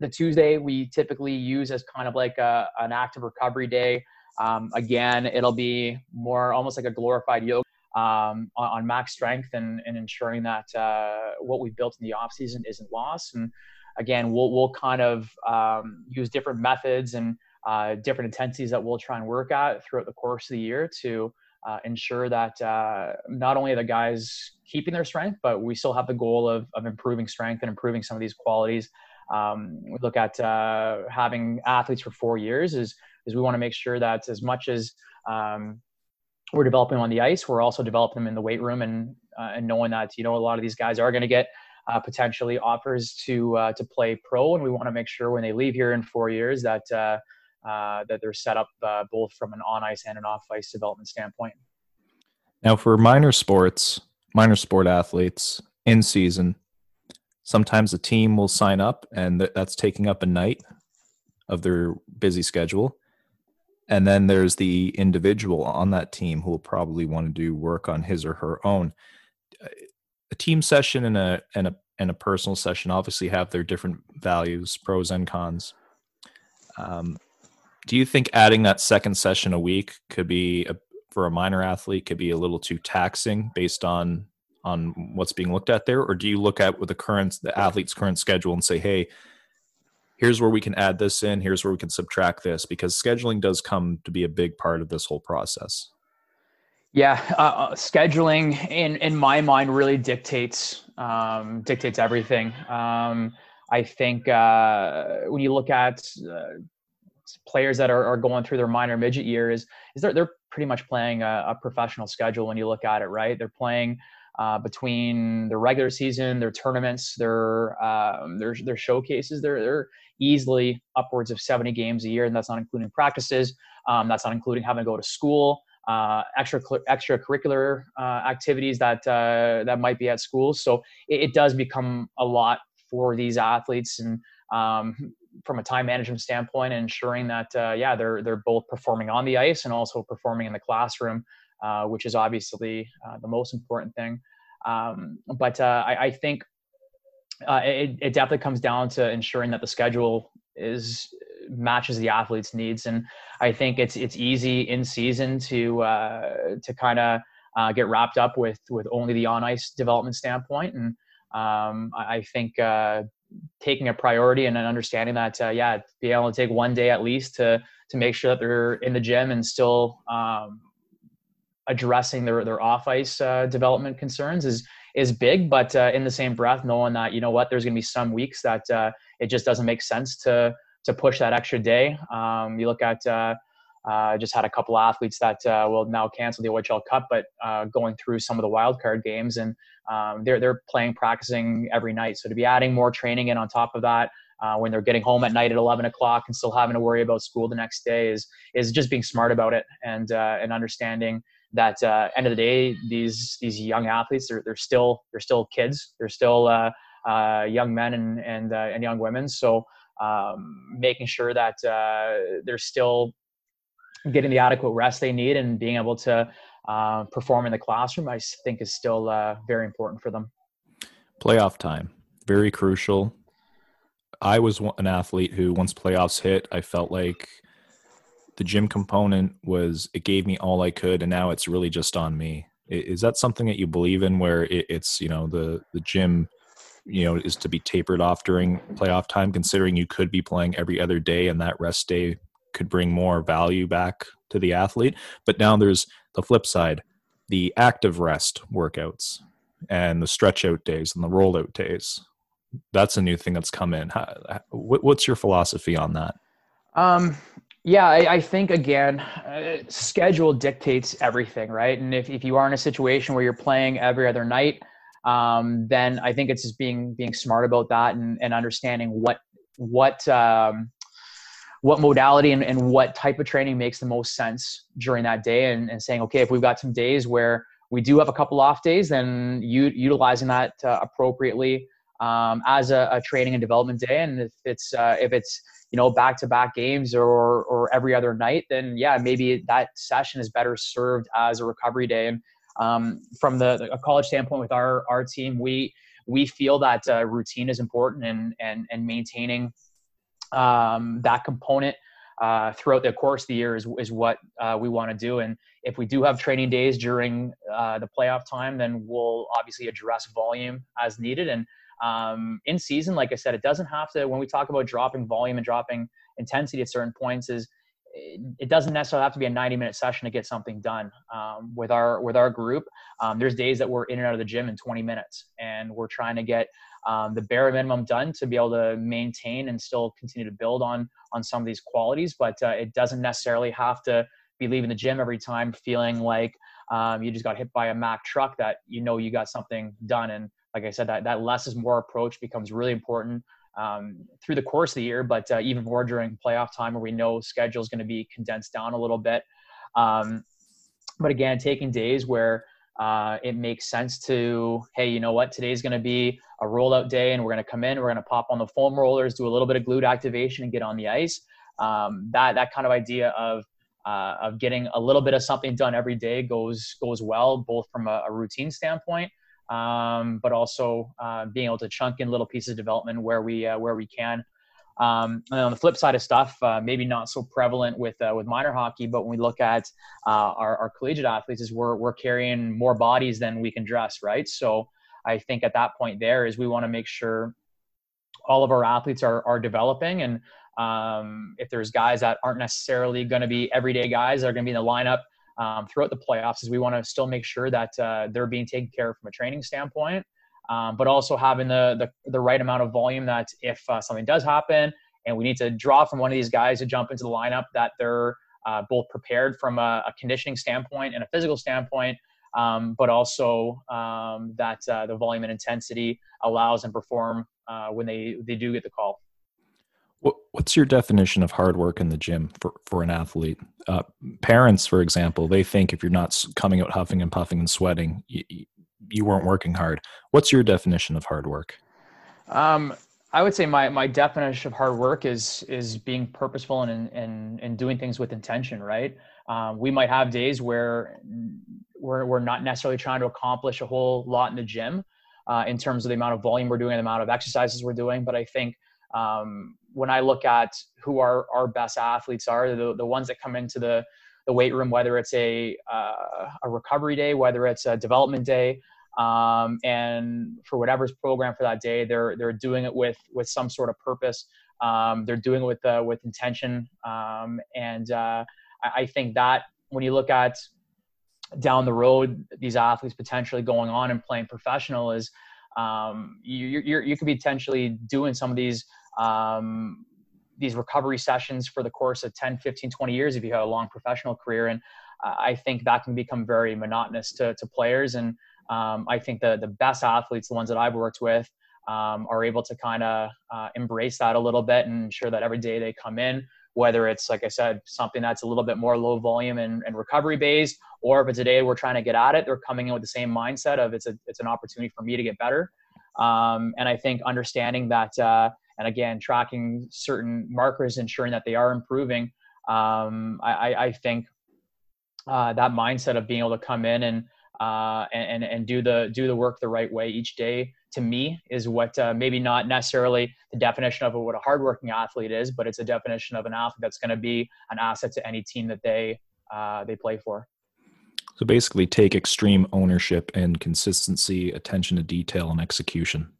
the Tuesday we typically use as kind of like a, an active recovery day. Um, again, it'll be more almost like a glorified yoga um, on, on, max strength and, and ensuring that uh, what we built in the off season isn't lost. And again, we'll, we'll kind of um, use different methods and uh, different intensities that we'll try and work at throughout the course of the year to uh, ensure that uh, not only are the guys keeping their strength, but we still have the goal of, of improving strength and improving some of these qualities. Um, we look at uh, having athletes for four years is, is we want to make sure that as much as um, we're developing on the ice, we're also developing them in the weight room and, uh, and knowing that, you know, a lot of these guys are going to get uh, potentially offers to, uh, to play pro. And we want to make sure when they leave here in four years that, uh, that they're set up uh, both from an on ice and an off ice development standpoint. Now, for minor sports, minor sport athletes in season, sometimes a team will sign up and th- that's taking up a night of their busy schedule. And then there's the individual on that team who will probably want to do work on his or her own. A team session and a and a and a personal session obviously have their different values, pros and cons. Um, do you think adding that second session a week could be a, for a minor athlete could be a little too taxing based on on what's being looked at there, or do you look at with the current the athlete's current schedule and say, hey, here's where we can add this in, here's where we can subtract this, because scheduling does come to be a big part of this whole process. Yeah, uh, uh scheduling in in my mind really dictates um, dictates everything. Um, I think uh, when you look at uh, players that are, are going through their minor midget years, is they're they're pretty much playing a, a professional schedule when you look at it, right? They're playing uh, between the regular season, their tournaments, their um, their their showcases. They're they're easily upwards of 70 games a year, and that's not including practices. Um, that's not including having to go to school, uh, extra extracurricular uh, activities that uh, that might be at school. So it, it, does become a lot for these athletes, and um, from a time management standpoint, ensuring that uh, yeah they're they're both performing on the ice and also performing in the classroom uh, which is obviously uh, the most important thing. Um, but uh, I, I, think it, it, definitely comes down to ensuring that the schedule is matches the athlete's needs, and I think it's it's easy in season to uh, to kind of get wrapped up with with only the on ice development standpoint, and um, I, I, think taking a priority and understanding that uh, yeah be able to take one day at least to to make sure that they're in the gym and still um, addressing their their off ice uh, development concerns is is big. But uh, in the same breath, knowing that you know what, there's going to be some weeks that uh, it just doesn't make sense to to push that extra day. Um, you look at. Uh, uh just had a couple athletes that uh, will now cancel the OHL Cup, but uh, going through some of the wild card games, and um, they're they're playing, practicing every night. So to be adding more training in on top of that, uh, when they're getting home at night at 11 o'clock and still having to worry about school the next day is is just being smart about it and uh, and understanding that end of the day, these these young athletes they're, they're still they're still kids. They're still young men and and and young women. So um, making sure that uh, they're still getting the adequate rest they need and being able to uh, perform in the classroom, I think is still very important for them. Playoff time, very crucial. I was an athlete who, once playoffs hit, I felt like the gym component was it gave me all I could, and now it's really just on me. Is that something that you believe in, where it's you know the the gym, you know, is to be tapered off during playoff time, considering you could be playing every other day, and that rest day could bring more value back to the athlete. But now there's the flip side, the active rest workouts and the stretch out days and the rollout days. That's a new thing that's come in. what's your philosophy on that? Um, yeah, I, I think again, uh, schedule dictates everything, right? And if, if you are in a situation where you're playing every other night, um, then I think it's just being being smart about that and, and understanding what what um, what modality and, and what type of training makes the most sense during that day, and, and saying, okay, if we've got some days where we do have a couple off days, then utilizing that uh, appropriately um, as a, a, training and development day, and if it's uh, if it's you know back to back games or or every other night then yeah maybe that session is better served as a recovery day and um, from the, the college standpoint with our our team we we feel that uh, routine is important and and and maintaining um, that component uh, throughout the course of the year is, is what uh, we want to do. And if we do have training days during uh, the playoff time, then we'll obviously address volume as needed. And um, in season, like I said, it doesn't have to. When we talk about dropping volume and dropping intensity at certain points, is it doesn't necessarily have to be a 90 minute session to get something done. Um, with our with our group um, there's days that we're in and out of the gym in 20 minutes and we're trying to get um, the bare minimum done to be able to maintain and still continue to build on on some of these qualities. But uh, it doesn't necessarily have to be leaving the gym every time feeling like um, you just got hit by a mack truck that you know you got something done. And like I said, that, that less is more approach becomes really important um, through the course of the year, but uh, even more during playoff time where we know schedule is going to be condensed down a little bit. Um, but again, taking days where uh, it makes sense to, hey, you know what, today's going to be a rollout day and we're going to come in, we're going to pop on the foam rollers, do a little bit of glute activation and get on the ice. Um, that, that kind of idea of uh, of getting a little bit of something done every day goes goes well, both from a, a routine standpoint, um, but also uh, being able to chunk in little pieces of development where we uh, where we can. Um, and on the flip side of stuff, uh, maybe not so prevalent with uh, with minor hockey, but when we look at uh, our, our, collegiate athletes, is we're we're carrying more bodies than we can dress, right? So I think at that point there is we want to make sure all of our athletes are are developing, and um, if there's guys that aren't necessarily going to be everyday guys that are going to be in the lineup um, throughout the playoffs, is we want to still make sure that uh, they're being taken care of from a training standpoint um, but also having the, the, the right amount of volume that if uh, something does happen and we need to draw from one of these guys to jump into the lineup, that they're uh, both prepared from a, a, conditioning standpoint and a physical standpoint, um, but also um, that uh, the volume and intensity allows and perform uh, when they, they do get the call. What's your definition of hard work in the gym for, for an athlete? Uh, parents, for example, they think if you're not coming out huffing and puffing and sweating, you, you weren't working hard. What's your definition of hard work? Um, I would say my, my definition of hard work is is being purposeful and and, and doing things with intention. Right. Um, we might have days where we're we're not necessarily trying to accomplish a whole lot in the gym uh, in terms of the amount of volume we're doing the amount of exercises we're doing. But I think um, when I look at who our our best athletes are, the the ones that come into the the weight room, whether it's a uh, a recovery day, whether it's a development day, um, and for whatever's programmed for that day, they're they're doing it with with some sort of purpose. Um, they're doing it with uh, with intention, um, and uh, I, I, think that when you look at down the road, these athletes potentially going on and playing professional is um, you you you could be potentially doing some of these um, these recovery sessions for the course of 10 15 20 years if you have a long professional career. And uh, i think that can become very monotonous to, to players. And um, I think the the best athletes, the ones that I've worked with, um, are able to kind of uh, embrace that a little bit and ensure that every day they come in, whether it's like I said, something that's a little bit more low volume and, and recovery based, or if it's a day we're trying to get at it, they're coming in with the same mindset of it's a it's an opportunity for me to get better. Um, and I think understanding that, uh, and again, tracking certain markers, ensuring that they are improving. Um, I, I, think uh, that mindset of being able to come in and uh, and, and do the do the work the right way each day to me is what uh, maybe not necessarily the definition of what a hardworking athlete is, but it's a definition of an athlete that's going to be an asset to any team that they uh, they play for. So basically, take extreme ownership and consistency, attention to detail, and execution.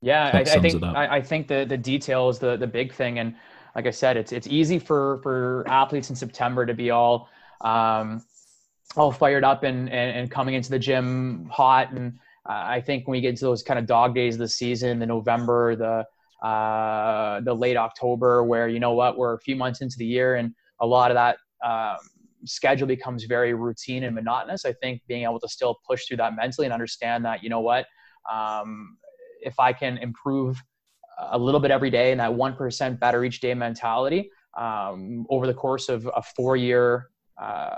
Yeah, I, I, think I, I, think the the detail is the the big thing, and like I said, it's it's easy for for athletes in September to be all um, all fired up and, and, and coming into the gym hot. And I think when we get to those kind of dog days of the season, the November, the uh, the late October, where you know what, we're a few months into the year, and a lot of that um, schedule becomes very routine and monotonous. I think being able to still push through that mentally and understand that you know what, um, if I can improve a little bit every day and that one percent better each day mentality um, over the course of a four year uh,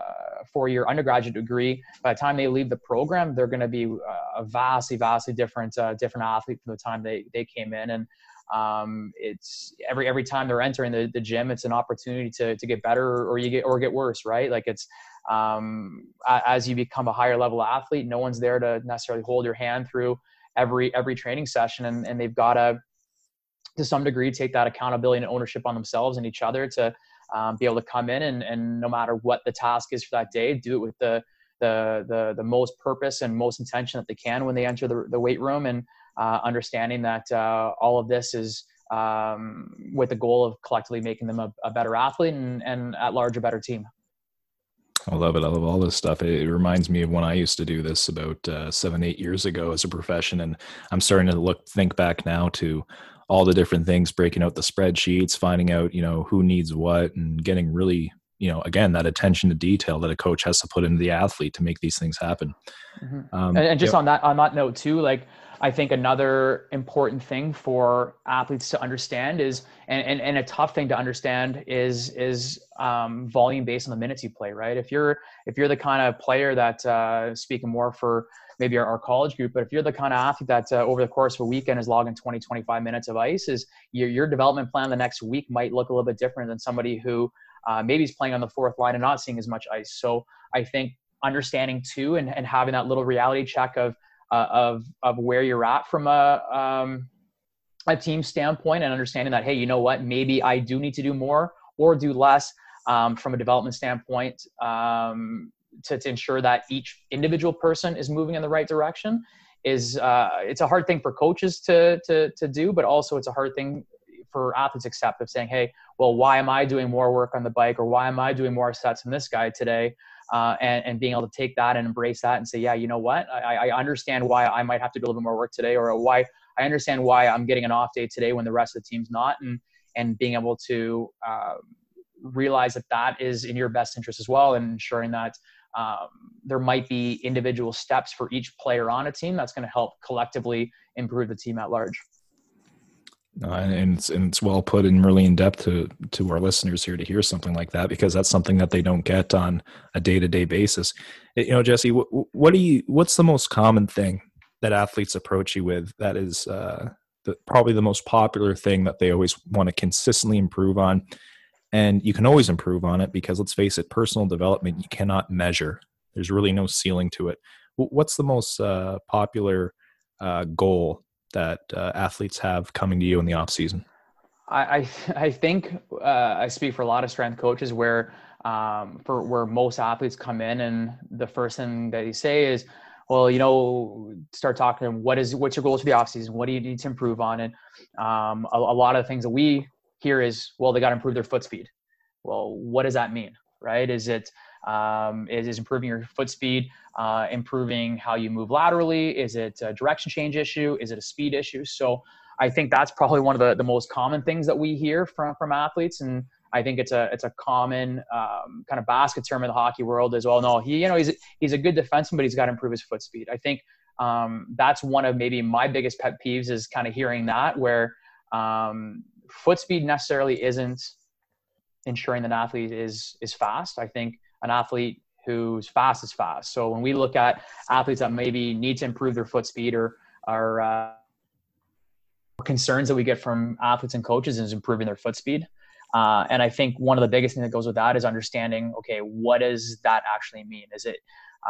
four-year undergraduate degree. By the time they leave the program, they're going to be uh, a vastly, vastly different, uh, different athlete from the time they they came in. And um, it's every every time they're entering the, the gym, it's an opportunity to to get better or you get or get worse, right? Like it's um, as you become a higher level athlete, no one's there to necessarily hold your hand through every every training session, and and they've got to to some degree take that accountability and ownership on themselves and each other to um, be able to come in and, and no matter what the task is for that day, do it with the the the, the most purpose and most intention that they can when they enter the, the weight room and uh, understanding that uh, all of this is um, with the goal of collectively making them a, a, better athlete and, and at large a better team. I love it. I love all this stuff. It, reminds me of when I used to do this about uh, seven, eight years ago as a profession, and I'm starting to look think back now to all the different things, breaking out the spreadsheets, finding out, you know, who needs what and getting really, you know, again, that attention to detail that a coach has to put into the athlete to make these things happen. Mm-hmm. Um, and, and, just on that, on that note too, like, I think another important thing for athletes to understand is, and, and, and a tough thing to understand is, is um, volume based on the minutes you play, right? If you're, if you're the kind of player that, uh, speaking more for maybe our, our, college group. But if you're the kind of athlete that uh, over the course of a weekend is logging 20, 25 minutes of ice, is your, your development plan the next week might look a little bit different than somebody who uh, maybe is playing on the fourth line and not seeing as much ice. So I think understanding too and, and having that little reality check of uh, of of where you're at from a um, a team standpoint and understanding that hey, you know what, maybe I do need to do more or do less um, from a development standpoint um, to, to ensure that each individual person is moving in the right direction is uh, it's a hard thing for coaches to, to to do, but also it's a hard thing for athletes accept of saying, hey, well, why am I doing more work on the bike or why am I doing more sets than this guy today? Uh, and, and being able to take that and embrace that and say, yeah, you know what? I, I understand why I might have to do a little bit more work today or why I understand why I'm getting an off day today when the rest of the team's not. And, and being able to uh, realize that that is in your best interest as well and ensuring that um, there might be individual steps for each player on a team that's going to help collectively improve the team at large. Uh, and it's and it's well put and really in depth to to our listeners here to hear something like that because that's something that they don't get on a day to day basis. You know, Jesse, what, what do you? What's the most common thing that athletes approach you with? That is uh, the, probably the most popular thing that they always want to consistently improve on, and you can always improve on it because let's face it, personal development you cannot measure. There's really no ceiling to it. What's the most uh, popular uh, goal that uh, athletes have coming to you in the off season? I I, I think uh, I speak for a lot of strength coaches where um, for where most athletes come in and the first thing that they say is, well, you know, start talking. What is what's your goals for the off season? What do you need to improve on? And um, a, a lot of the things that we hear is, well, they got to improve their foot speed. Well, what does that mean, right? Is it um, is, is improving your foot speed, uh, improving how you move laterally? Is it a direction change issue? Is it a speed issue? So I think that's probably one of the, the most common things that we hear from, from athletes. And I think it's a it's a common um, kind of basket term in the hockey world as well. No, he you know he's he's a good defenseman, but he's got to improve his foot speed. I think um, that's one of maybe my biggest pet peeves is kind of hearing that where um, foot speed necessarily isn't ensuring that an athlete is is fast. I think an athlete who's fast is fast. So when we look at athletes that maybe need to improve their foot speed or are uh, concerns that we get from athletes and coaches is improving their foot speed. Uh, and I think one of the biggest things that goes with that is understanding, okay, what does that actually mean? Is it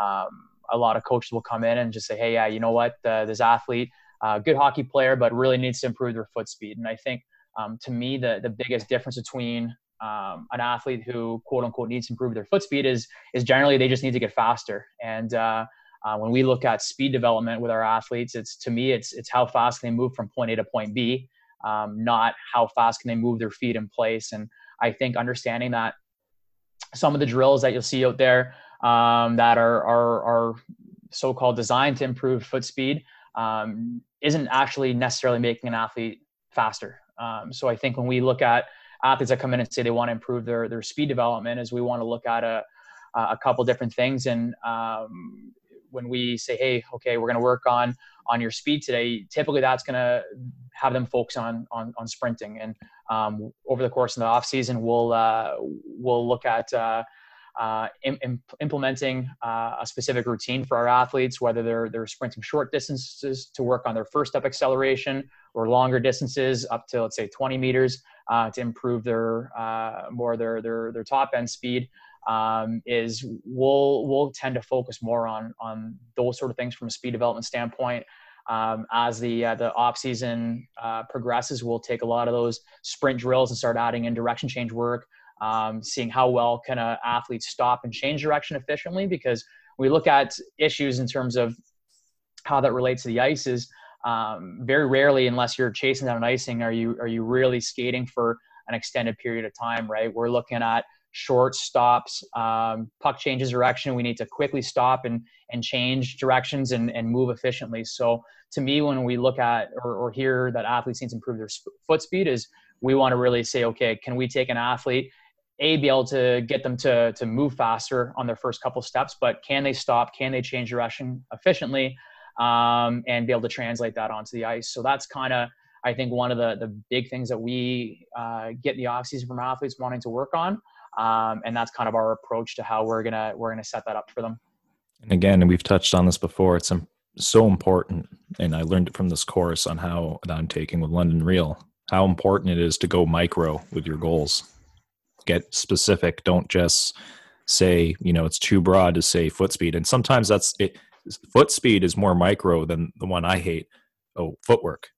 um, a lot of coaches will come in and just say, hey, yeah, you know what, uh, this athlete, uh, good hockey player, but really needs to improve their foot speed. And I think um, to me, the the biggest difference between um, an athlete who quote unquote needs to improve their foot speed is is generally they just need to get faster. And uh, uh, when we look at speed development with our athletes it's to me it's it's how fast can they move from point a to point b um, not how fast can they move their feet in place. And i think understanding that some of the drills that you'll see out there um, that are, are are so-called designed to improve foot speed um, isn't actually necessarily making an athlete faster um, so i think when we look at athletes that come in and say they want to improve their their speed development is we want to look at a a couple different things. And um, when we say hey okay we're going to work on on your speed today typically that's going to have them focus on on, on sprinting. And um, over the course of the off season we'll uh, we'll look at uh, uh, Im- implementing uh, a specific routine for our athletes, whether they're they're sprinting short distances to work on their first step acceleration or longer distances up to let's say 20 meters uh, to improve their uh, more their their their top end speed. Um, is we'll we'll tend to focus more on on those sort of things from a speed development standpoint. Um, as the uh, the off season uh, progresses, we'll take a lot of those sprint drills and start adding in direction change work, um, seeing how well can an athlete stop and change direction efficiently. Because we look at issues in terms of how that relates to the ice is um, very rarely, unless you're chasing down an icing, are you are you really skating for an extended period of time, right? We're looking at short stops, um, puck changes direction. We need to quickly stop and and change directions and, and move efficiently. So to me, when we look at or, or hear that athletes need to improve their sp- foot speed, is we want to really say, okay, can we take an athlete a be able to get them to to move faster on their first couple steps but can they stop can they change direction efficiently um, and be able to translate that onto the ice. So that's kind of, I think, one of the, the big things that we uh, get in the offseason from athletes wanting to work on. Um, and that's kind of our approach to how we're gonna we're gonna set that up for them. And again, we've touched on this before. It's so important, and I learned it from this course on how that I'm taking with London Real. How important it is to go micro with your goals. Get specific don't just say you know it's too broad to say foot speed. And sometimes that's it foot speed is more micro than the one i hate. Oh footwork.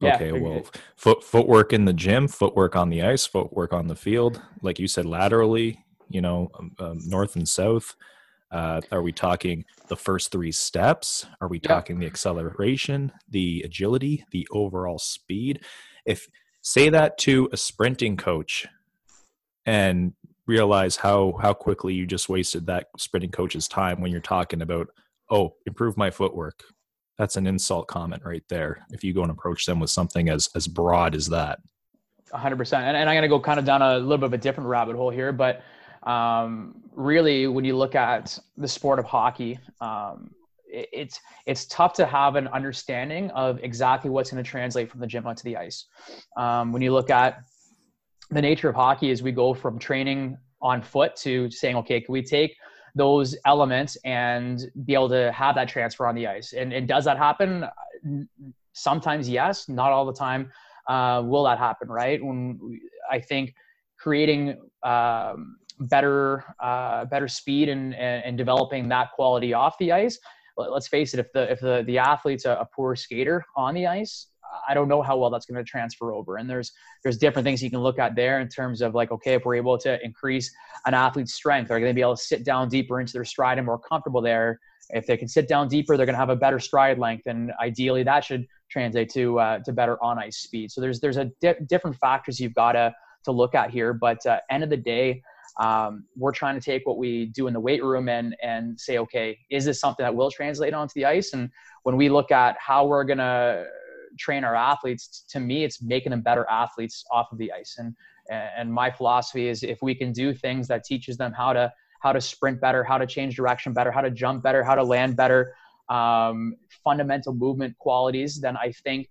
Yeah, okay well foot footwork in the gym footwork on the ice footwork on the field. Like you said laterally you know um, um, north and south. Uh, are we talking the first three steps? Are we Yeah. talking the acceleration the agility the overall speed? If say that to a sprinting coach and realize how how quickly you just wasted that sprinting coach's time when you're talking about oh improve my footwork. That's an insult comment right there if you go and approach them with something as as broad as that. 100% and, and i'm going to go kind of down a little bit of a different rabbit hole here but um, really when you look at the sport of hockey um, it's it's tough to have an understanding of exactly what's going to translate from the gym onto the ice. Um, when you look at the nature of hockey is we go from training on foot to saying okay can we take those elements and be able to have that transfer on the ice? And, and does that happen? Sometimes yes not all the time. Uh, will that happen right? When we, i think creating um, better uh, better speed and, and, and developing that quality off the ice let- let's face it if the if the, the athlete's a, a poor skater on the ice i don't know how well that's going to transfer over. And there's there's different things you can look at there in terms of like okay if we're able to increase an athlete's strength are they're going to be able to sit down deeper into their stride and more comfortable there? If they can sit down deeper they're going to have a better stride length and ideally that should translate to uh, to better on ice speed. So there's there's a di- different factors you've got to to look at here. But uh, end of the day um, we're trying to take what we do in the weight room and and say okay is this something that will translate onto the ice? And when we look at how we're going to train our athletes to me it's making them better athletes off of the ice. And and my philosophy is if we can do things that teaches them how to how to sprint better how to change direction better how to jump better how to land better um, fundamental movement qualities then i think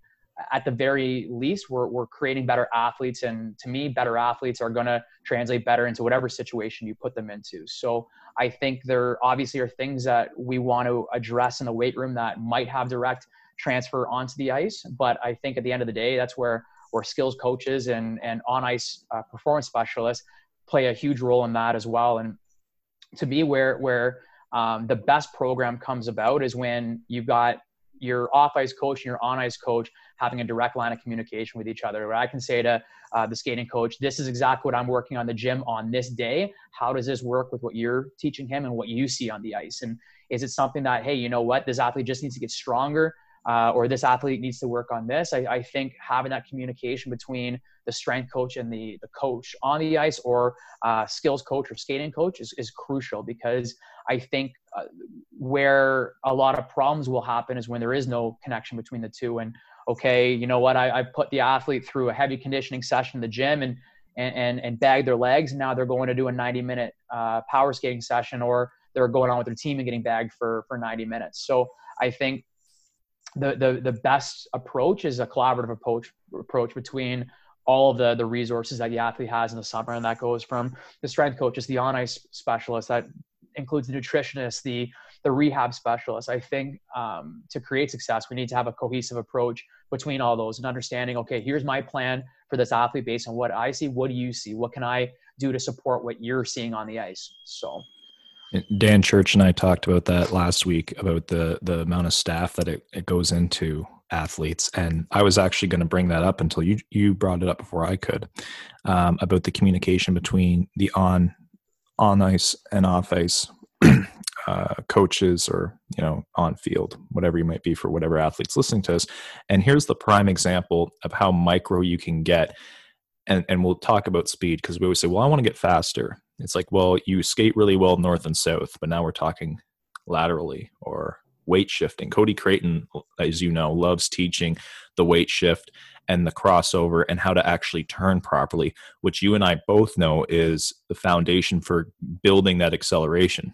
at the very least we're, we're creating better athletes and to me better athletes are going to translate better into whatever situation you put them into. So i think there obviously are things that we want to address in the weight room that might have direct transfer onto the ice but i think at the end of the day that's where where skills coaches and and on ice uh, performance specialists play a huge role in that as well. And to me where where um, the best program comes about is when you've got your off ice coach and your on ice coach having a direct line of communication with each other. Where I can say to uh, the skating coach, "This is exactly what I'm working on the gym on this day. How does this work with what you're teaching him and what you see on the ice? And is it something that, hey, you know what, this athlete just needs to get stronger, uh, or this athlete needs to work on this? I, I think having that communication between the strength coach and the the coach on the ice, or uh, skills coach or skating coach, is is crucial because I think uh, where a lot of problems will happen is when there is no connection between the two. And okay, you know what? I, I put the athlete through a heavy conditioning session in the gym and and and, and bag their legs. And Now they're going to do a 90 minute uh, power skating session, or they're going on with their team and getting bagged for for 90 minutes. So I think the the the best approach is a collaborative approach approach between all of the the resources that the athlete has in the summer, and that goes from the strength coaches, the on ice specialist, that includes the nutritionist, the the rehab specialist. I think um, to create success, we need to have a cohesive approach between all those and understanding. Okay, here's my plan for this athlete based on what I see. What do you see? What can I do to support what you're seeing on the ice? So. Dan Church and I talked about that last week about the the amount of staff that it, it goes into athletes, and I was actually going to bring that up until you you brought it up before I could um, about the communication between the on on ice and off ice *clears throat* uh, coaches or you know on field whatever you might be for whatever athletes listening to us. And here's the prime example of how micro you can get. And and we'll talk about speed because we always say well i want to get faster. It's like well you skate really well north and south but now we're talking laterally or weight shifting. Cody creighton as you know loves teaching the weight shift and the crossover and how to actually turn properly, which you and I both know is the foundation for building that acceleration.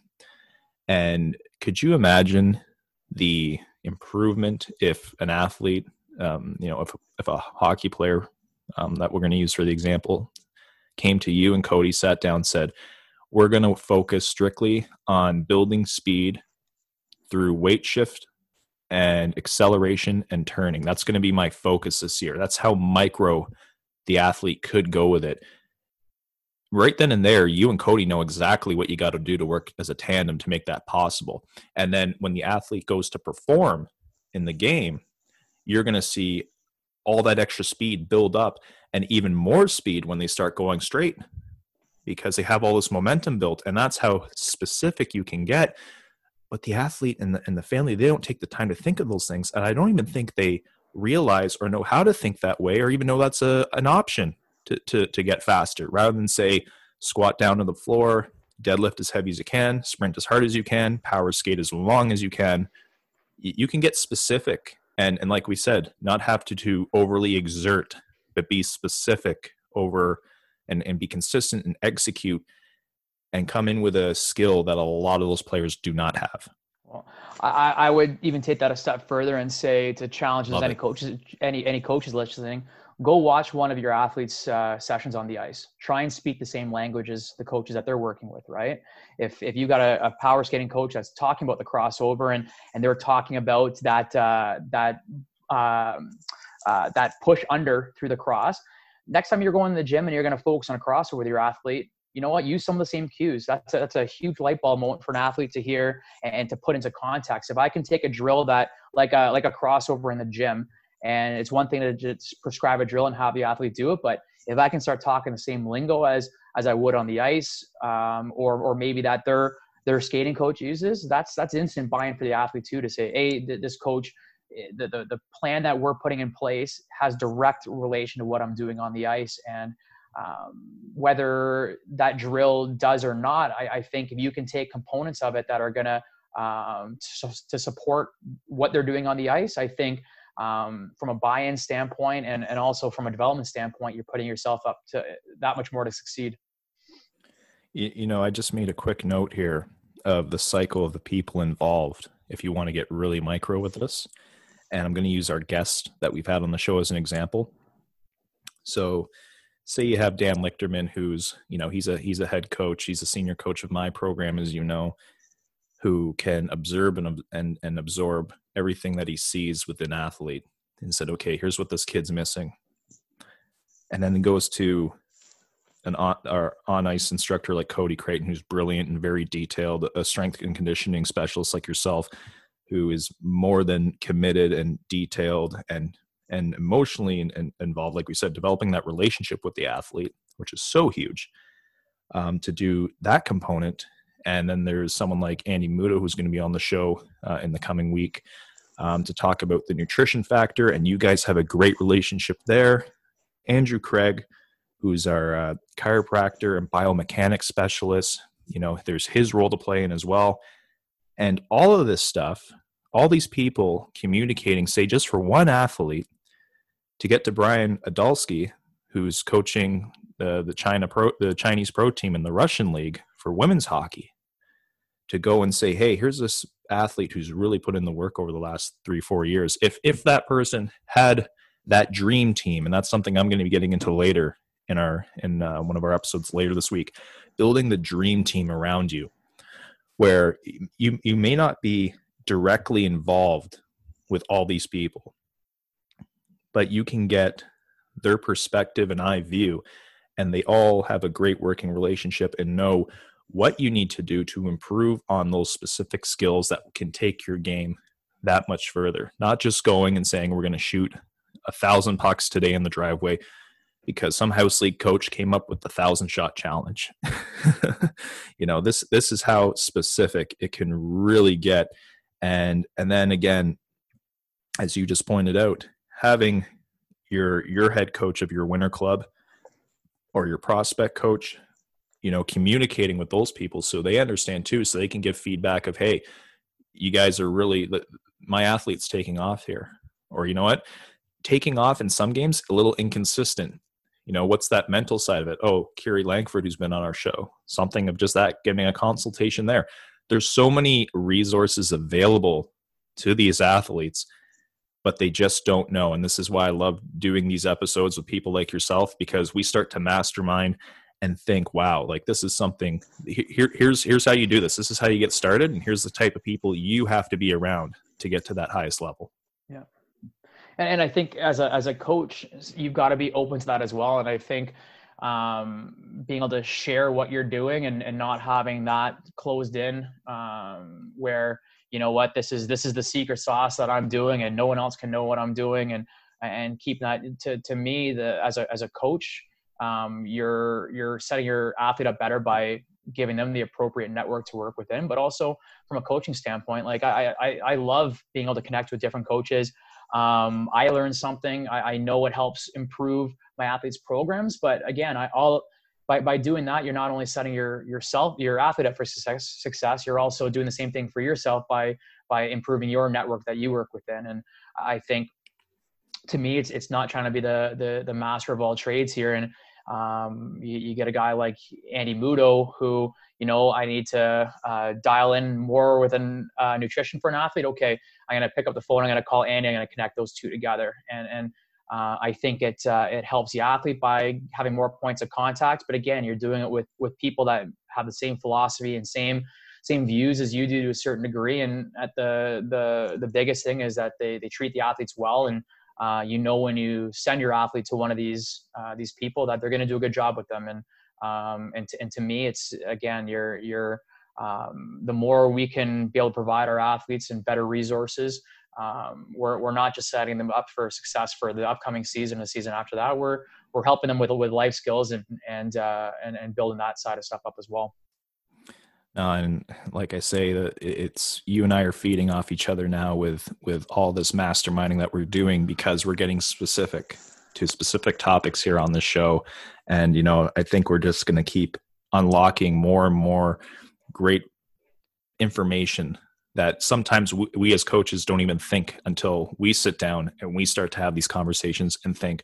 And could you imagine the improvement if an athlete, um, you know, if, if a hockey player um, that we're going to use for the example came to you and Cody sat down said, we're going to focus strictly on building speed through weight shift and acceleration and turning. That's going to be my focus this year. That's how micro the athlete could go with it. Right then and there, you and Cody know exactly what you got to do to work as a tandem to make that possible. And then when the athlete goes to perform in the game, you're going to see all that extra speed build up and even more speed when they start going straight because they have all this momentum built. And that's how specific you can get. But the athlete and the, and the family, they don't take the time to think of those things. And I don't even think they realize or know how to think that way or even know that's a, an option to, to, to get faster rather than say squat down to the floor, deadlift as heavy as you can, sprint as hard as you can, power skate as long as you can. You can get specific and, and like we said, not have to, to overly exert, but be specific over and, and be consistent and execute and come in with a skill that a lot of those players do not have. Well, I, I would even take that a step further and say to challenge any coaches, any any coaches listening, go watch one of your athletes uh, sessions on the ice. Try and speak the same language as the coaches that they're working with right? If if you got a, a power skating coach that's talking about the crossover and and they're talking about that uh, that um, uh, that push under through the cross next time you're going to the gym and you're going to focus on a crossover with your athlete you know what? Use some of the same cues. That's a, that's a huge light bulb moment for an athlete to hear and, and to put into context. If i can take a drill that like a like a crossover in the gym and it's one thing to just prescribe a drill and have the athlete do it, but if I can start talking the same lingo as as I would on the ice, um, or or maybe that their their skating coach uses, that's that's instant buy-in for the athlete too to say, hey, this coach, eh, the, the the plan that we're putting in place has direct relation to what I'm doing on the ice, and um, whether that drill does or not, I, I, think if you can take components of it that are gonna um, to, to support what they're doing on the ice, I think um, from a buy-in standpoint and, and also from a development standpoint you're putting yourself up to that much more to succeed. You, you know i just made a quick note here of the cycle of the people involved if you want to get really micro with this. And i'm going to use our guest that we've had on the show as an example. So say you have dan lichterman who's you know he's a he's a head coach he's a senior coach of my program as you know who can observe and, and, and absorb everything that he sees with an athlete and said, okay, here's what this kid's missing. And then it goes to an on, our on ice instructor like Cody Creighton, who's brilliant and very detailed, a strength and conditioning specialist like yourself, who is more than committed and detailed and and emotionally and, involved, like we said, developing that relationship with the athlete, which is so huge. Um, to do that component and then there's someone like Andy Muda who's going to be on the show uh, in the coming week um, to talk about the nutrition factor. And you guys have a great relationship there. Andrew Craig, who's our uh, chiropractor and biomechanics specialist, you know, there's his role to play in as well. And all of this stuff, all these people communicating, say, just for one athlete, to get to Brian Adolsky, who's coaching the the China pro the Chinese pro team in the Russian league for women's hockey to go and say, hey, here's this athlete who's really put in the work over the last three, four years. If if that person had that dream team, and that's something I'm going to be getting into later in our in uh, one of our episodes later this week, building the dream team around you, where you you may not be directly involved with all these people, but you can get their perspective and eye view, and they all have a great working relationship and know what you need to do to improve on those specific skills that can take your game that much further. Not just going and saying we're going to shoot a thousand pucks today in the driveway because some house league coach came up with the thousand shot challenge. *laughs* you know, this this is how specific it can really get. And and then again, as you just pointed out, having your your head coach of your winter club or your prospect coach you know communicating with those people so they understand too so they can give feedback of hey you guys are really my athlete's taking off here. Or you know what? Taking off in some games a little inconsistent. You know what's that mental side of it? Oh Kerry Langford who's been on our show. Something of just that giving a consultation there. There's so many resources available to these athletes but they just don't know and this is why I love doing these episodes with people like yourself because we start to mastermind and think, wow, like this is something here, here's here's how you do this. This is how you get started, and here's the type of people you have to be around to get to that highest level. Yeah. And, and I think as a as a coach, you've got to be open to that as well. And I think um, being able to share what you're doing and, and not having that closed in um, where you know what this is this is the secret sauce that i'm doing and no one else can know what i'm doing and and keep that to, to me the as a, as a coach um, you're you're setting your athlete up better by giving them the appropriate network to work within but also from a coaching standpoint like i i, I love being able to connect with different coaches. Um, i learn something. I, I know it helps improve my athletes programs but again i all by, by doing that you're not only setting your yourself your athlete up for success success you're also doing the same thing for yourself by by improving your network that you work within. And i think to me it's it's not trying to be the the, the master of all trades here. And um, you, you, get a guy like Andy Muto who you know I need to uh, dial in more within uh, nutrition for an athlete. Okay, I'm gonna pick up the phone. I'm gonna call Andy. I'm gonna connect those two together. And and uh, I think it uh, it helps the athlete by having more points of contact. But again, you're doing it with with people that have the same philosophy and same same views as you do to a certain degree. And at the the the biggest thing is that they they treat the athletes well and. Uh, you know when you send your athlete to one of these uh, these people that they're going to do a good job with them and um, and, to, and to me it's again you're you're um, the more we can be able to provide our athletes and better resources um, we're, we're not just setting them up for success for the upcoming season the season after that. We're, we're helping them with, with life skills and, and, uh, and, and building that side of stuff up as well. Uh, and like I say, that it's you and I are feeding off each other now with with all this masterminding that we're doing because we're getting specific to specific topics here on the show, and you know I think we're just going to keep unlocking more and more great information that sometimes we, we, as coaches don't even think until we sit down and we start to have these conversations and think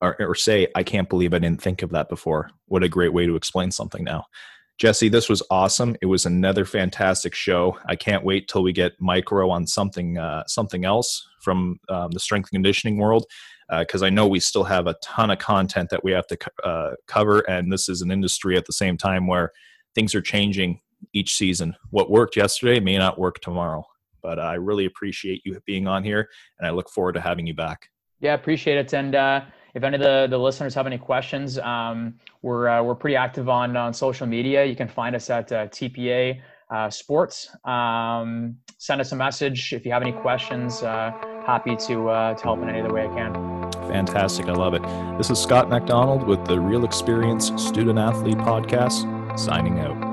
or, or, say i can't believe i didn't think of that before. What a great way to explain something now jesse this was awesome it was another fantastic show i can't wait till we get micro on something uh, something else from um, the strength and conditioning world because uh, i know we still have a ton of content that we have to uh, cover and this is an industry at the same time where things are changing each season. What worked yesterday may not work tomorrow, but I really appreciate you being on here, and I look forward to having you back. Yeah, appreciate it. And uh, if any of the, the listeners have any questions, um, we're uh, we're pretty active on on social media. You can find us at uh, TPA uh, Sports. Um, send us a message if you have any questions. Uh, happy to uh, to help in any other way I can. Fantastic, I love it. This is Scott MacDonald with the Real Xperience Student Athlete Podcast. Signing out.